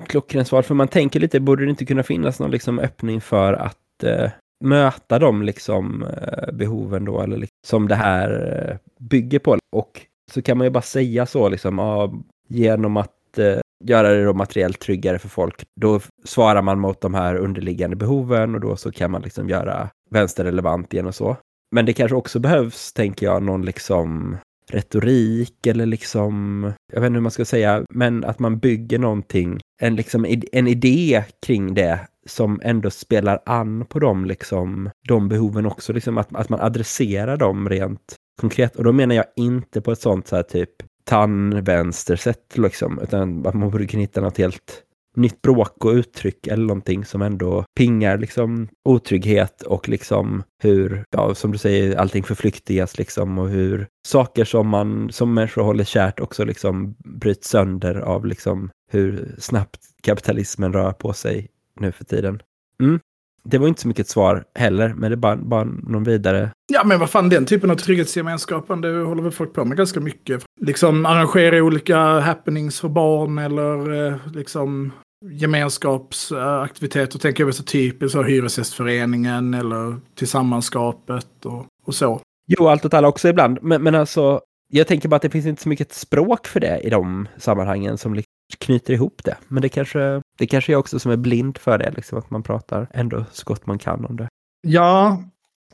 klockren svar. För man tänker lite, borde det inte kunna finnas någon liksom öppning för att eh, möta de liksom, eh, behoven då, eller liksom, som det här eh, bygger på. Och så kan man ju bara säga så, liksom, ja, genom att eh, göra det då materiellt tryggare för folk, då svarar man mot de här underliggande behoven och då så kan man liksom göra vänsterrelevant igen och så. Men det kanske också behövs, tänker jag, någon liksom retorik eller liksom, jag vet inte hur man ska säga, men att man bygger någonting, en, liksom, en idé kring det som ändå spelar an på dem, liksom, de behoven också, liksom att, att man adresserar dem rent konkret. Och då menar jag inte på ett sånt så här typ tandvänstersätt, liksom, utan att man borde kunna hitta något helt nytt bråk och uttryck eller någonting som ändå pingar liksom otrygghet och liksom hur, ja, som du säger, allting förflyktigas liksom och hur saker som man som människor håller kärt också liksom bryts sönder av liksom hur snabbt kapitalismen rör på sig nu för tiden. Mm. Det var inte så mycket ett svar heller, men det är bara, bara någon vidare. Ja, men vad fan, den typen av trygghetsgemenskapen, det håller väl folk på med ganska mycket. Liksom arrangera olika happenings för barn eller eh, liksom gemenskapsaktiviteter. Tänker jag så typiskt så Hyresgästföreningen eller Tillsammanskapet och, och så. Jo, allt åt alla också ibland. Men, men alltså, jag tänker bara att det finns inte så mycket språk för det i de sammanhangen som knyter ihop det. Men det kanske, det kanske är också som är blind för det, liksom, att man pratar ändå så gott man kan om det. Ja,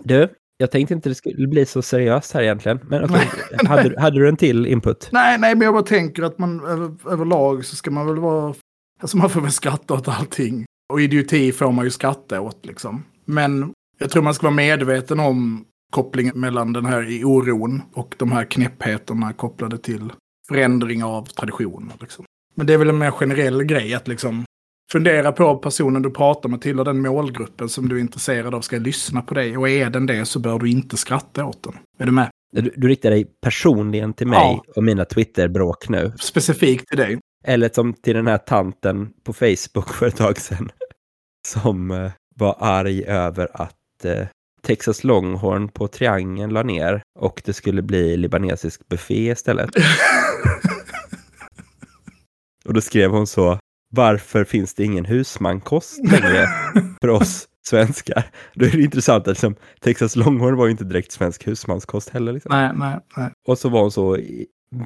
Du, jag tänkte inte det skulle bli så seriöst här egentligen. Men okej, <laughs> hade, du- hade du en till input? nej, nej, men jag bara tänker att man över, överlag så ska man väl vara... Alltså man får väl skratta åt allting. Och idioti får man ju skratta åt liksom. Men jag tror man ska vara medveten om kopplingen mellan den här i oron och de här knäppheterna kopplade till förändring av traditioner. Liksom. Men det är väl en mer generell grej att liksom fundera på personen du pratar med tillhör den målgruppen som du är intresserad av ska lyssna på dig. Och är den det så bör du inte skratta åt den. Är du med? Du, du riktar dig personligen till mig Ja. och mina Twitter-bråk nu. Specifikt till dig. Eller som till den här tanten på Facebook för ett tag sedan. <laughs> Som eh, var arg över att eh, Texas Longhorn på Triangeln la ner och det skulle bli libanesisk buffé istället. <laughs> och då skrev hon så, varför finns det ingen husmankost längre <laughs> för oss svenskar? Då är det intressant liksom, Texas Longhorn var ju inte direkt svensk husmanskost heller. Liksom. Nej, nej, nej. Och så var hon så,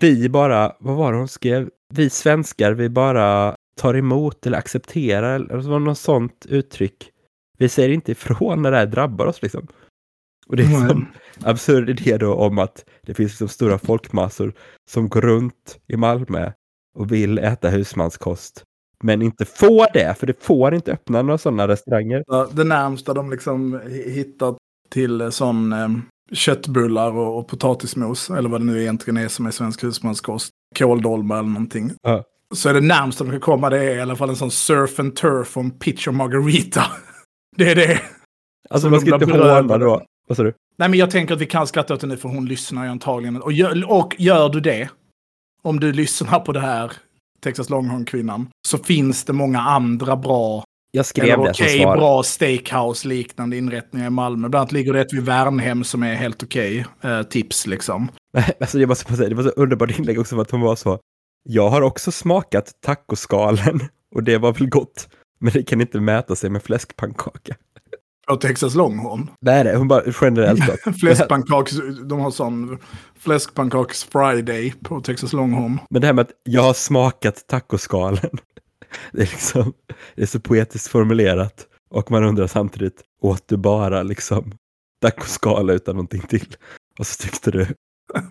vi bara, vad var det hon skrev? Vi svenskar, vi bara tar emot eller accepterar, eller så var det något sånt uttryck. Vi säger inte ifrån när det här drabbar oss liksom. Och det är en sån absurd idé då om att det finns liksom stora folkmassor som går runt i Malmö och vill äta husmanskost. Men inte får det, för det får inte öppna några sådana restauranger. Det närmsta de liksom hi- hittat till sån eh, köttbullar och, och potatismos, eller vad det nu egentligen är som är svensk husmanskost, kåldolmar eller någonting. Ja. Så är det närmsta de kan komma, det är i alla fall en sån surf and turf och en pitch och margarita. <laughs> Det är det. Alltså Som man ska inte håna då. Vad sa du? Nej, men jag tänker att vi kan skratta åt det nu för hon lyssnar ju antagligen. Och gör, och gör du det, om du lyssnar på det här, Texas Longhorn-kvinnan, så finns det många andra bra Jag skrev Eller det som okej, svar. bra steakhouse-liknande inrättningar i Malmö. Bland annat ligger det ett vid Värnhem som är helt okej. Eh, tips liksom. <laughs> Alltså jag måste säga, det var så underbart inlägg också för att hon var så. Jag har också smakat tacoskalen <laughs> och det var väl gott. Men det kan inte mäta sig med fläskpannkaka. Och Texas Longhorn. Nej, nej, hon bara generellt gott. <laughs> Fläskpannkaks, de har sån fläskpannkaks Friday på Texas Longhorn. Men det här med att jag har smakat tacoskalen. <laughs> Det är liksom, det är så poetiskt formulerat. Och man undrar samtidigt, åt du bara liksom tacoskala utan någonting till? Och så tyckte du,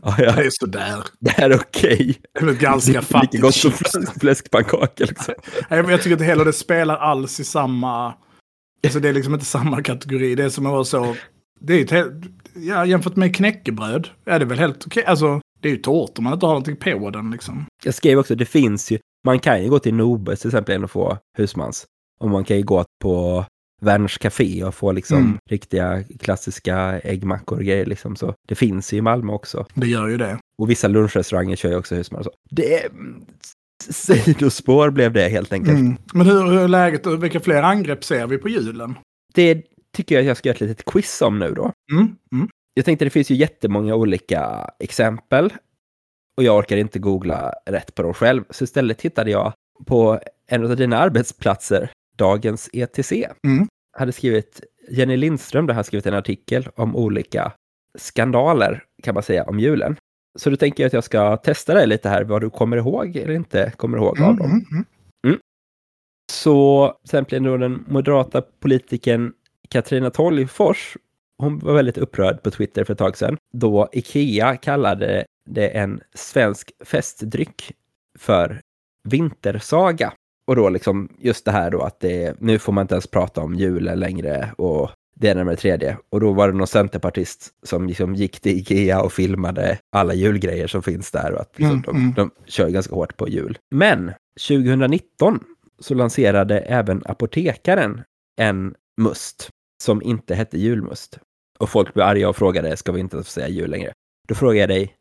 ja, <laughs> Det ja, är sådär. det här är okej. Det är väl ganska Lika fattigt. gott som fläsk- fläskpannkaka liksom. Nej, men Jag tycker inte heller det spelar alls i samma... Alltså det är liksom inte samma kategori. Det är som att vara så... Det är ju helt... Ja, jämfört med knäckebröd är det väl helt okej. Alltså, det är ju tårta om man inte har någonting på den liksom. Jag skrev också, det finns ju, man kan ju gå till Nobes till exempel och få husmans. Och man kan ju gå på Werners Café och få liksom Mm. riktiga klassiska äggmackor och grejer liksom. Så det finns ju i Malmö också. Det gör ju det. Och vissa lunchrestauranger kör ju också husmans. och så. Det är... <laughs> Sidospår blev det helt enkelt. Mm. Men hur, hur är läget och vilka fler angrepp ser vi på julen? Det tycker jag att jag ska göra ett litet quiz om nu då. Mm. Mm. Jag tänkte det finns ju jättemånga olika exempel. Och jag orkar inte googla rätt på dem själv. Så istället tittade jag på en av dina arbetsplatser, Dagens ETC. Mm. Hade skrivit, Jenny Lindström där har skrivit en artikel om olika skandaler, kan man säga, om julen. Så då tänker jag att jag ska testa dig lite här, vad du kommer ihåg eller inte kommer ihåg av Mm. dem. Mm. Mm. Så till exempel då den moderata politikern Katarina Tolgfors, hon var väldigt upprörd på Twitter för ett tag sedan, då Ikea kallade det en svensk festdryck för vintersaga. Och då liksom just det här då att det, nu får man inte ens prata om julen längre och det ena med det tredje. Och då var det någon centerpartist som liksom gick till Ikea och filmade alla julgrejer som finns där och att liksom Mm, de, mm. de kör ganska hårt på jul. Men 2019 så lanserade även apotekaren en must som inte hette julmust. Och folk blev arga och frågade, ska vi inte få säga jul längre? Då frågar jag dig,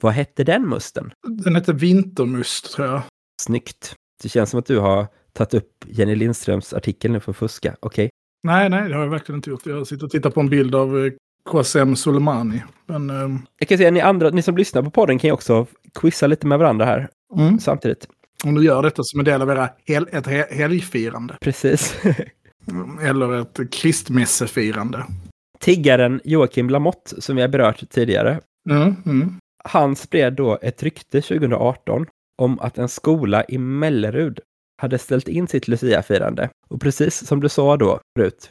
vad hette den musten? Den heter Vintermust tror jag. Snyggt. Det känns som att du har tagit upp Jenny Lindströms artikel nu för att fuska. Okej. Nej, nej, det har jag verkligen inte gjort. Jag sitter och tittar på en bild av eh, Qasem Soleimani. Men, ehm, Jag kan säga ni andra, ni som lyssnar på podden kan ju också quizza lite med varandra här mm. samtidigt. Om du gör detta som en del av era hel, ett he- helgfirande. Precis. <laughs> Eller ett kristmässefirande. Tiggaren Joakim Lamotte, som vi har berört tidigare, Mm, mm. han spred då ett rykte 2018 om att en skola i Mellerud hade ställt in sitt Lucia-firande. Och precis som du sa då, Rut,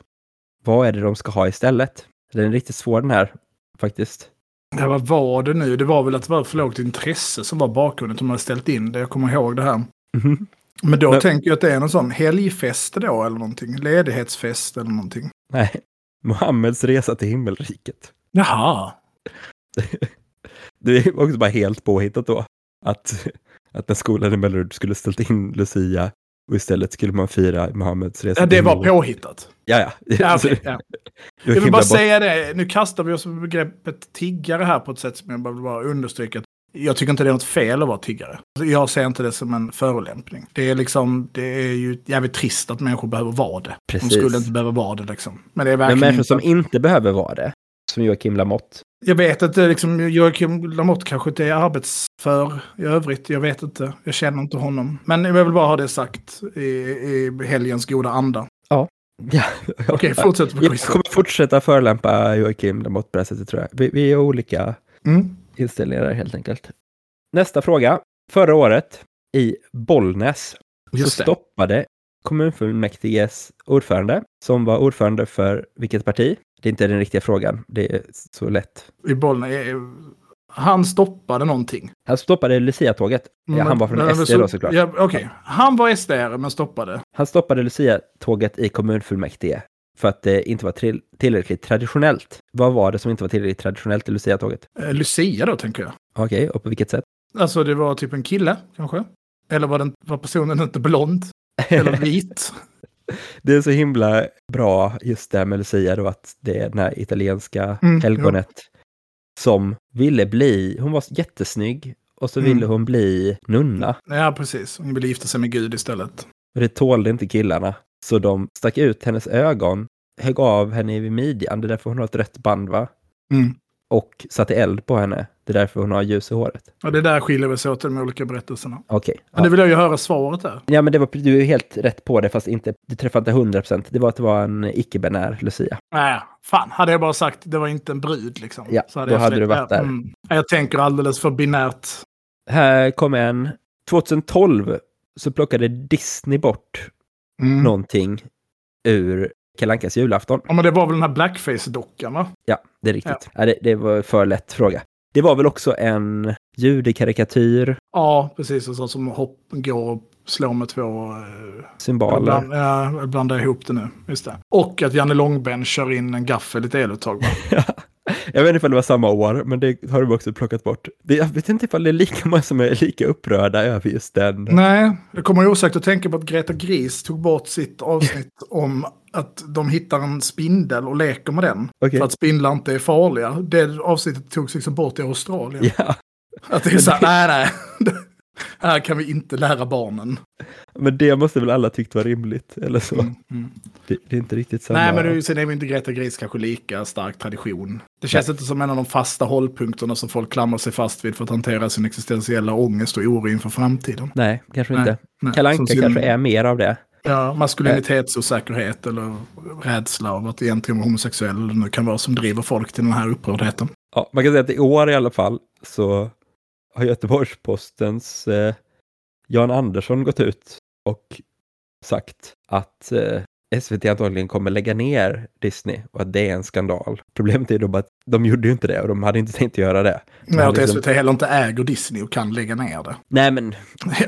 vad är det de ska ha istället? Det är riktigt svår den här, faktiskt. Ja, vad var det nu? Det var väl att det var för lågt intresse som var bakgrunden. De hade ställt in det. Jag kommer ihåg det här. Mhm. Men då Men- tänker jag att det är någon sån helgfest då eller någonting. Ledighetsfest eller någonting. Nej, <laughs> Mohammeds resa till himmelriket. Jaha. <laughs> Det är också bara helt påhittat då. Att, att när skolan i Mellerud skulle ställt in Lucia och istället skulle man fira Mohammeds resa Ja, det var påhittat. Ja, ja. Ja, okej, ja. Jag vill bara bort- säga det. Nu kastar vi oss på begreppet tiggare här på ett sätt som jag bara vill bara understryka. Jag tycker inte det är något fel att vara tiggare. Alltså, Jag ser inte det som en förolämpning. Det är liksom, det är ju jävligt trist att människor behöver vara det. Precis. De skulle inte behöva vara det liksom. Men det är Men verkligen människor inte. som inte behöver vara det, som Joakim Lamotte. Jag vet att liksom, Joakim Lamotte kanske inte är arbetsför i övrigt. Jag vet inte. Jag känner inte honom. Men jag vill bara ha det sagt i, i helgens goda anda. Ja. <laughs> Okej, fortsätt på Jag quizet. kommer fortsätta förolämpa Joakim Lamotte på det här sättet tror jag. Vi, vi har olika Mm. inställningar där, helt enkelt. Nästa fråga. Förra året i Bollnäs så Just det. stoppade kommunfullmäktiges ordförande, som var ordförande för vilket parti? Det är inte den riktiga frågan. Det är så lätt. I Bollnäs. eh, Han stoppade någonting. Han stoppade Lucia-tåget. Ja, han var från Men- SD då såklart. Ja, Okej, han var SD men stoppade. Han stoppade Lucia-tåget i kommunfullmäktige för att det inte var till, tillräckligt traditionellt. Vad var det som inte var tillräckligt traditionellt i Lucia-tåget? Eh, Lucia då tänker jag. Okej, och på vilket sätt? Alltså det var typ en kille kanske. Eller var, den, var personen inte blond? Eller vit? <laughs> <laughs> Det är så himla bra just det med Lucia då att det är den här italienska Mm, helgonet som ville bli, hon var jättesnygg och så Mm. ville hon bli nunna. ja, precis. Hon ville gifta sig med Gud istället. Det tålde inte killarna. Så de stack ut hennes ögon, högg av henne vid midjan, det är därför hon har ett rött band va? Mm. Och satte eld på henne, det är därför hon har ljus i håret. Och det där skiljer vi sig åt i de olika berättelserna. Okej. Men det Ja. vill jag ju höra svaret där. ja, men det var, du är helt rätt på det, fast inte, du träffade inte 100 procent. Det var att det var en icke-binär Lucia. Nej, fan. Hade jag bara sagt det var inte en brud liksom. Ja, så då jag hade du varit ja, där. Mm. Jag tänker alldeles för binärt. Här kommer en. 2012 så plockade Disney bort Mm. någonting ur Kalle Ankas julafton. Ja, men det var väl den här blackface-dockan va? Ja, det är riktigt. Ja. det, det var för lätt fråga. Det var väl också en judekarikatyr, Ja, precis. Och så som hopp, går och slår med två... Eh, symboler. bland, ja, blandar ihop det nu. Just det. Och att Janne Långben kör in en gaffel ett eluttag. <laughs> Jag vet inte ifall det var samma år, men det har de också plockat bort. Det, jag vet inte ifall det är lika många som är lika upprörda över just den. Nej, det kommer osökt att tänka på att Greta Gris tog bort sitt avsnitt <laughs> om att de hittar en spindel och leker med den. Okej. För att spindlar inte är farliga. Det avsnittet togs liksom bort i Australien. Ja, Att det är så här, <laughs> nej nej. Här kan vi inte lära barnen. men det måste väl alla tyckt var rimligt, eller så. Mm, mm. Det, det är inte riktigt samma. Nej, men det sen är väl inte Greta Gris kanske lika stark tradition. Det känns inte som en av de fasta hållpunkterna som folk klamrar sig fast vid för att hantera sin existentiella ångest och oro inför framtiden. Nej, kanske Nej, inte. Nej, Kalle som Anka sin- kanske är mer av det. Ja, maskulinitetsosäkerhet eller rädsla av att egentligen vara homosexuell nu kan vara som driver folk till den här upprördheten. Ja, man kan säga att i år i alla fall så har Göteborgs-Postens eh, Jan Andersson gått ut och sagt att eh, SVT antagligen kommer lägga ner Disney och att det är en skandal. Problemet är då bara att de gjorde ju inte det och de hade inte tänkt göra det. Men att liksom- SVT heller inte äger Disney och kan lägga ner det. Nej, men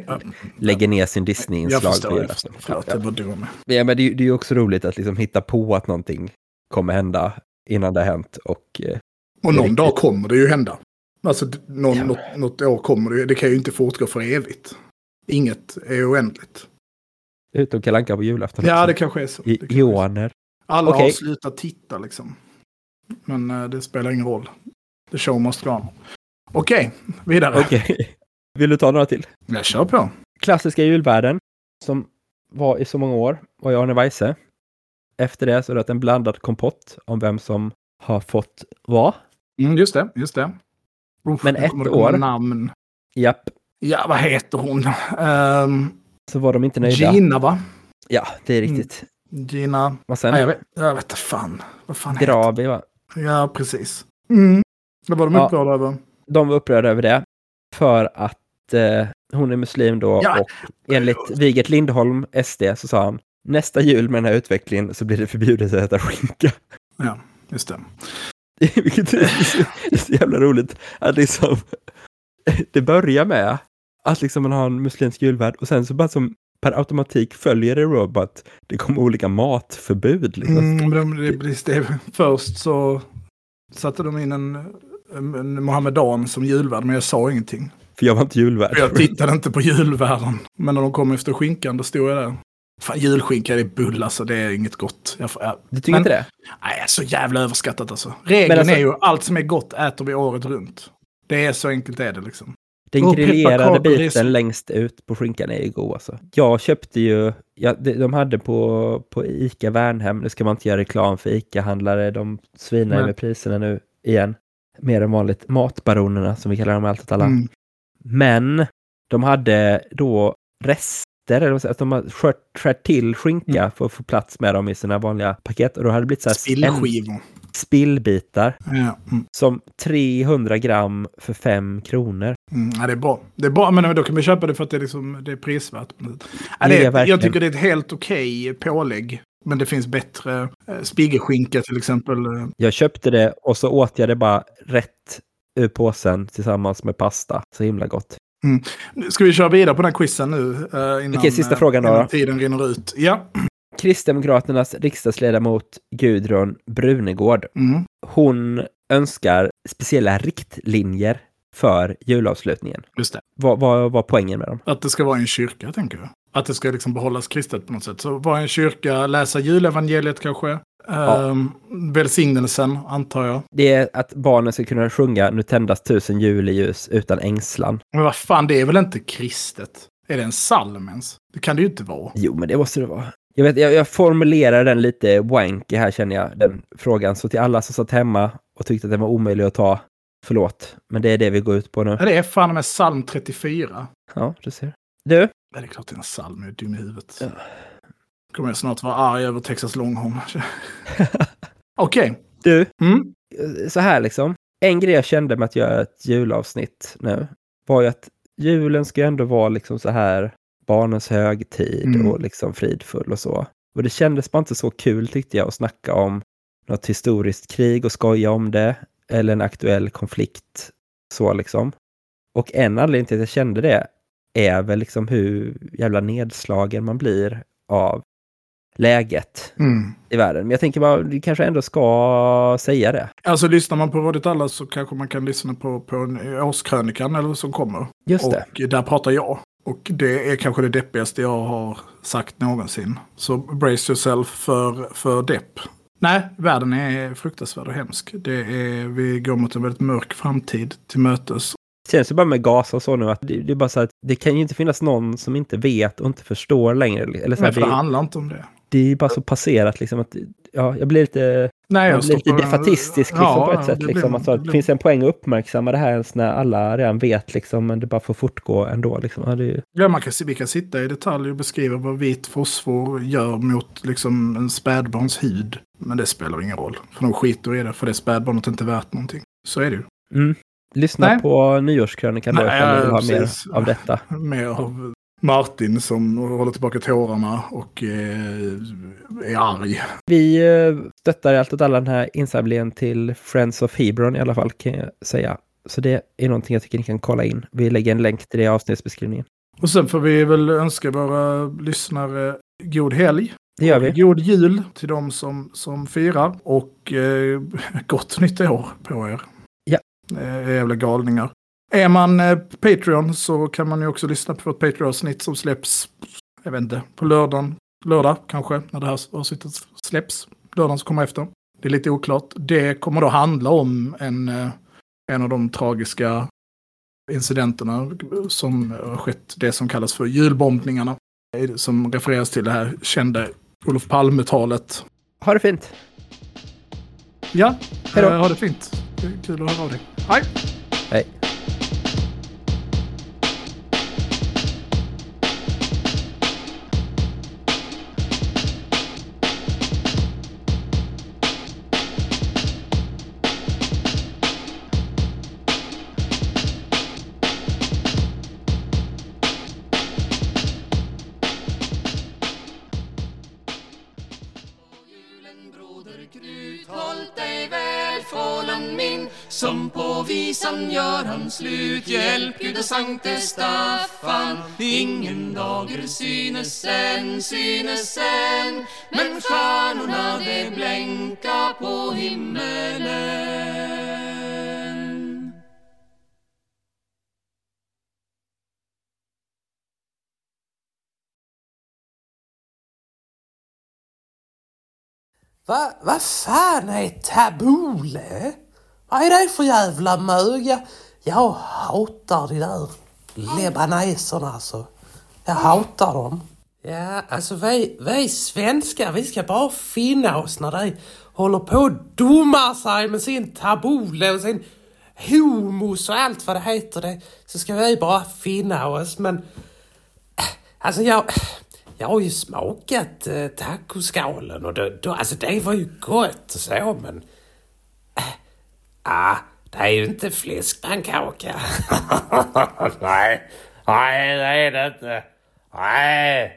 <laughs> lägger ner sin Jag Disney-inslag förstår, på jag förstår. Förlåt, Ja, jag var dum. ja, men det, är ju- det också roligt att liksom hitta på att någonting kommer hända innan det har hänt och eh, Och Det någon dag riktigt. kommer det ju hända. Alltså någon, Ja. något, något år kommer det. Det kan ju inte fortgå för evigt. Inget är oändligt. utom Kalle Anka på julafton. Ja, också. det kanske är så. I, kanske. Alla har Okej. slutat titta liksom. Men eh, det spelar ingen roll. The show must go on. Okej, vidare. Okej. <laughs> Vill du ta några till? Jag kör på. Klassiska julvärden som var i så många år var ju Arne Weise. Efter det så är det en blandad kompott om vem som har fått vad. Mm, just det, just det. Uff, Men ett år. Namn. Japp, Ja, vad heter hon? Ehm, så var de inte nöjda. Gina, va? Ja, det är riktigt. Gina... Och sen Nej, jag vet, jag vet inte fan. Vad fan Gravi, va? Ja, precis. Mm. Det var de Ja. upprörda över. De var upprörda över det. För att eh, hon är muslim då Ja. och enligt Vigert Lindholm, SD, så sa han nästa jul med den här utvecklingen så blir det förbjudet att äta skinka. Ja, just det. <laughs> Vilket är så, jävla roligt. Att liksom, <laughs> det börjar med att liksom man har en muslimsk julvärd och sen så bara som per automatik följer det då bara att det kommer olika matförbud. Liksom. Mm, det, det, först så satte de in en, en Mohammedan som julvärd, men jag sa ingenting. För jag var inte julvärd. Jag tittade inte på julvärden. Men när de kom efter skinkan, då stod jag där. Fan, julskinka är bull alltså, det är inget gott. Jag, får- jag, Du tycker Men- inte det? nej, så jävla överskattat alltså. Regeln alltså- är ju allt som är gott äter vi året runt. Det är så enkelt är det liksom. Den Och grillerade biten längst ut på skinkan är ju god alltså. Jag köpte ju, ja, de de hade på, på ICA Värnhem, nu ska man inte göra reklam för ICA-handlare, de svinar ju Nej. med priserna nu igen. Mer än vanligt. Matbaronerna som vi kallar dem allt åt alla. Mm. Men de hade då rester, eller vad säger jag, att de har skört, skärt till skinka Mm. för att få plats med dem i sina vanliga paket. Och då hade det blivit så här Spillskivor. spillbitar Ja, mm. som 300 gram för 5 kronor. Mm, ja, det är bra. Det är bra, men då kan vi köpa det för att det är, liksom, det är prisvärt. Ja, Det är jag tycker det är ett helt okej pålägg. Men det finns bättre. Eh, Spigelskinka till exempel. eh, Jag köpte det och så åt jag det bara rätt ur påsen tillsammans med pasta. Så himla gott. Ska vi köra vidare på den här quizen nu? eh, innan, Vilken sista eh, frågan då, innan tiden rinner ut. Ja. Kristdemokraternas riksdagsledamot Gudrun Brunegård. Mm. Hon önskar speciella riktlinjer för julavslutningen. Just det. Vad vad var poängen med dem? Att det ska vara en kyrka, tänker jag. Att det ska liksom behållas kristet på något sätt. Så vara en kyrka, läsa julevangeliet kanske. Ja. Um, välsignelsen, antar jag. Det är att barnen ska kunna sjunga Nu tändas tusen juleljus utan ängslan. Men vad fan, det är väl inte kristet? Är det en psalm ens? Det kan det ju inte vara. Jo, men det måste det vara. Jag, vet, jag, jag formulerar den lite wanky här känner jag, den frågan. Så till alla som satt hemma och tyckte att den var omöjlig att ta, förlåt. Men det är det vi går ut på nu. Ja, det är fan med psalm 34. Ja, du ser. Du, Ja, det är klart det är en psalm, jag är dum i huvudet. Ja. Kommer jag snart vara arg över Texas Longhorn. <laughs> Okej. du, Mm. så här liksom. En grej jag kände med att göra ett julavsnitt nu var ju att julen ska ju ändå vara liksom så här barnens högtid Mm. och liksom fridfull och så. Och det kändes bara inte så kul tyckte jag att snacka om något historiskt krig och skoja om det eller en aktuell konflikt så liksom. Och en anledning till att jag kände det är väl liksom hur jävla nedslagen man blir av läget Mm. i världen. Men jag tänker bara, vi kanske ändå ska säga det. Alltså lyssnar man på Rådet alla så kanske man kan lyssna på, på en årskrönikan eller som kommer. Just det. Och där pratar jag. Och det är kanske det deppigaste jag har sagt någonsin. Så brace yourself för, för depp. Nej, världen är fruktansvärd och hemsk. Det är, vi går mot en väldigt mörk framtid till mötes. Det känns ju bara med gas och så nu att det, det är bara så att det kan ju inte finnas någon som inte vet och inte förstår längre. Eller så Men för det det, handlar inte om det. Det är bara så passerat liksom att ja, jag blir lite, Nej, jag blir lite defatistiskt liksom, Ja, på ett sätt. det Liksom, alltså, det det finns en poäng att uppmärksamma det här ens när alla redan vet liksom, men det bara får fortgå ändå. Liksom. Ja, ju, Ja, man kan, vi kan sitta i detalj och beskriva vad vit fosfor gör mot liksom, en spädbarns hud. Men det spelar ingen roll. För de skiter i det, för det spädbarnet är inte värt någonting. Så är det ju. mm. Lyssna Nej. på nyårskrönikan då Nej, ni ja, vill ha <laughs> mer av detta. Mer av Martin som håller tillbaka tårarna och eh, är arg. Vi eh, stöttar allt åt alla den här insamlingen till Friends of Hebron i alla fall kan jag säga. Så det är någonting jag tycker ni kan kolla in. Vi lägger en länk till det i avsnittsbeskrivningen. Och sen får vi väl önska våra lyssnare god helg. Det gör vi. God jul till de som, som firar. Och eh, <laughs> gott nytt år på er. Ja. Eh, jävla galningar. Är man eh, Patreon så kan man ju också lyssna på vårt Patreon-avsnitt som släpps, jag vet inte, på lördagen. Lördag kanske, när det här avsnittet släpps. Lördagen som kommer efter. Det är lite oklart. Det kommer då handla om en, eh, en av de tragiska incidenterna som har skett, det som kallas för julbombningarna. Som refereras till det här kända Olof Palme-talet Ha det fint. Ja, Hej då. eh, ha det fint. Kul att höra av dig. Hej! Hej. Slut Hjälp Gud och Sankte Staffan Ingen dager synes än, synes än Men stjärnorna de blänka på himmelen Va, vad fan är tabule? Vad är det för jävla mög? Jag hatar de där libaneserna alltså. Jag hatar dem. Ja, alltså vi, vi svenskar, vi ska bara finna oss när de håller på och domar sig med sin tabule och sin homos och allt vad det heter. Det, så ska vi bara finna oss. Men Alltså jag, jag har ju smakat eh, tacoskalen och då, då, alltså det var ju gott och så men... Äh, ah, det är ju inte fläskpannkaka. <laughs> nej, nej det är det inte. Nej,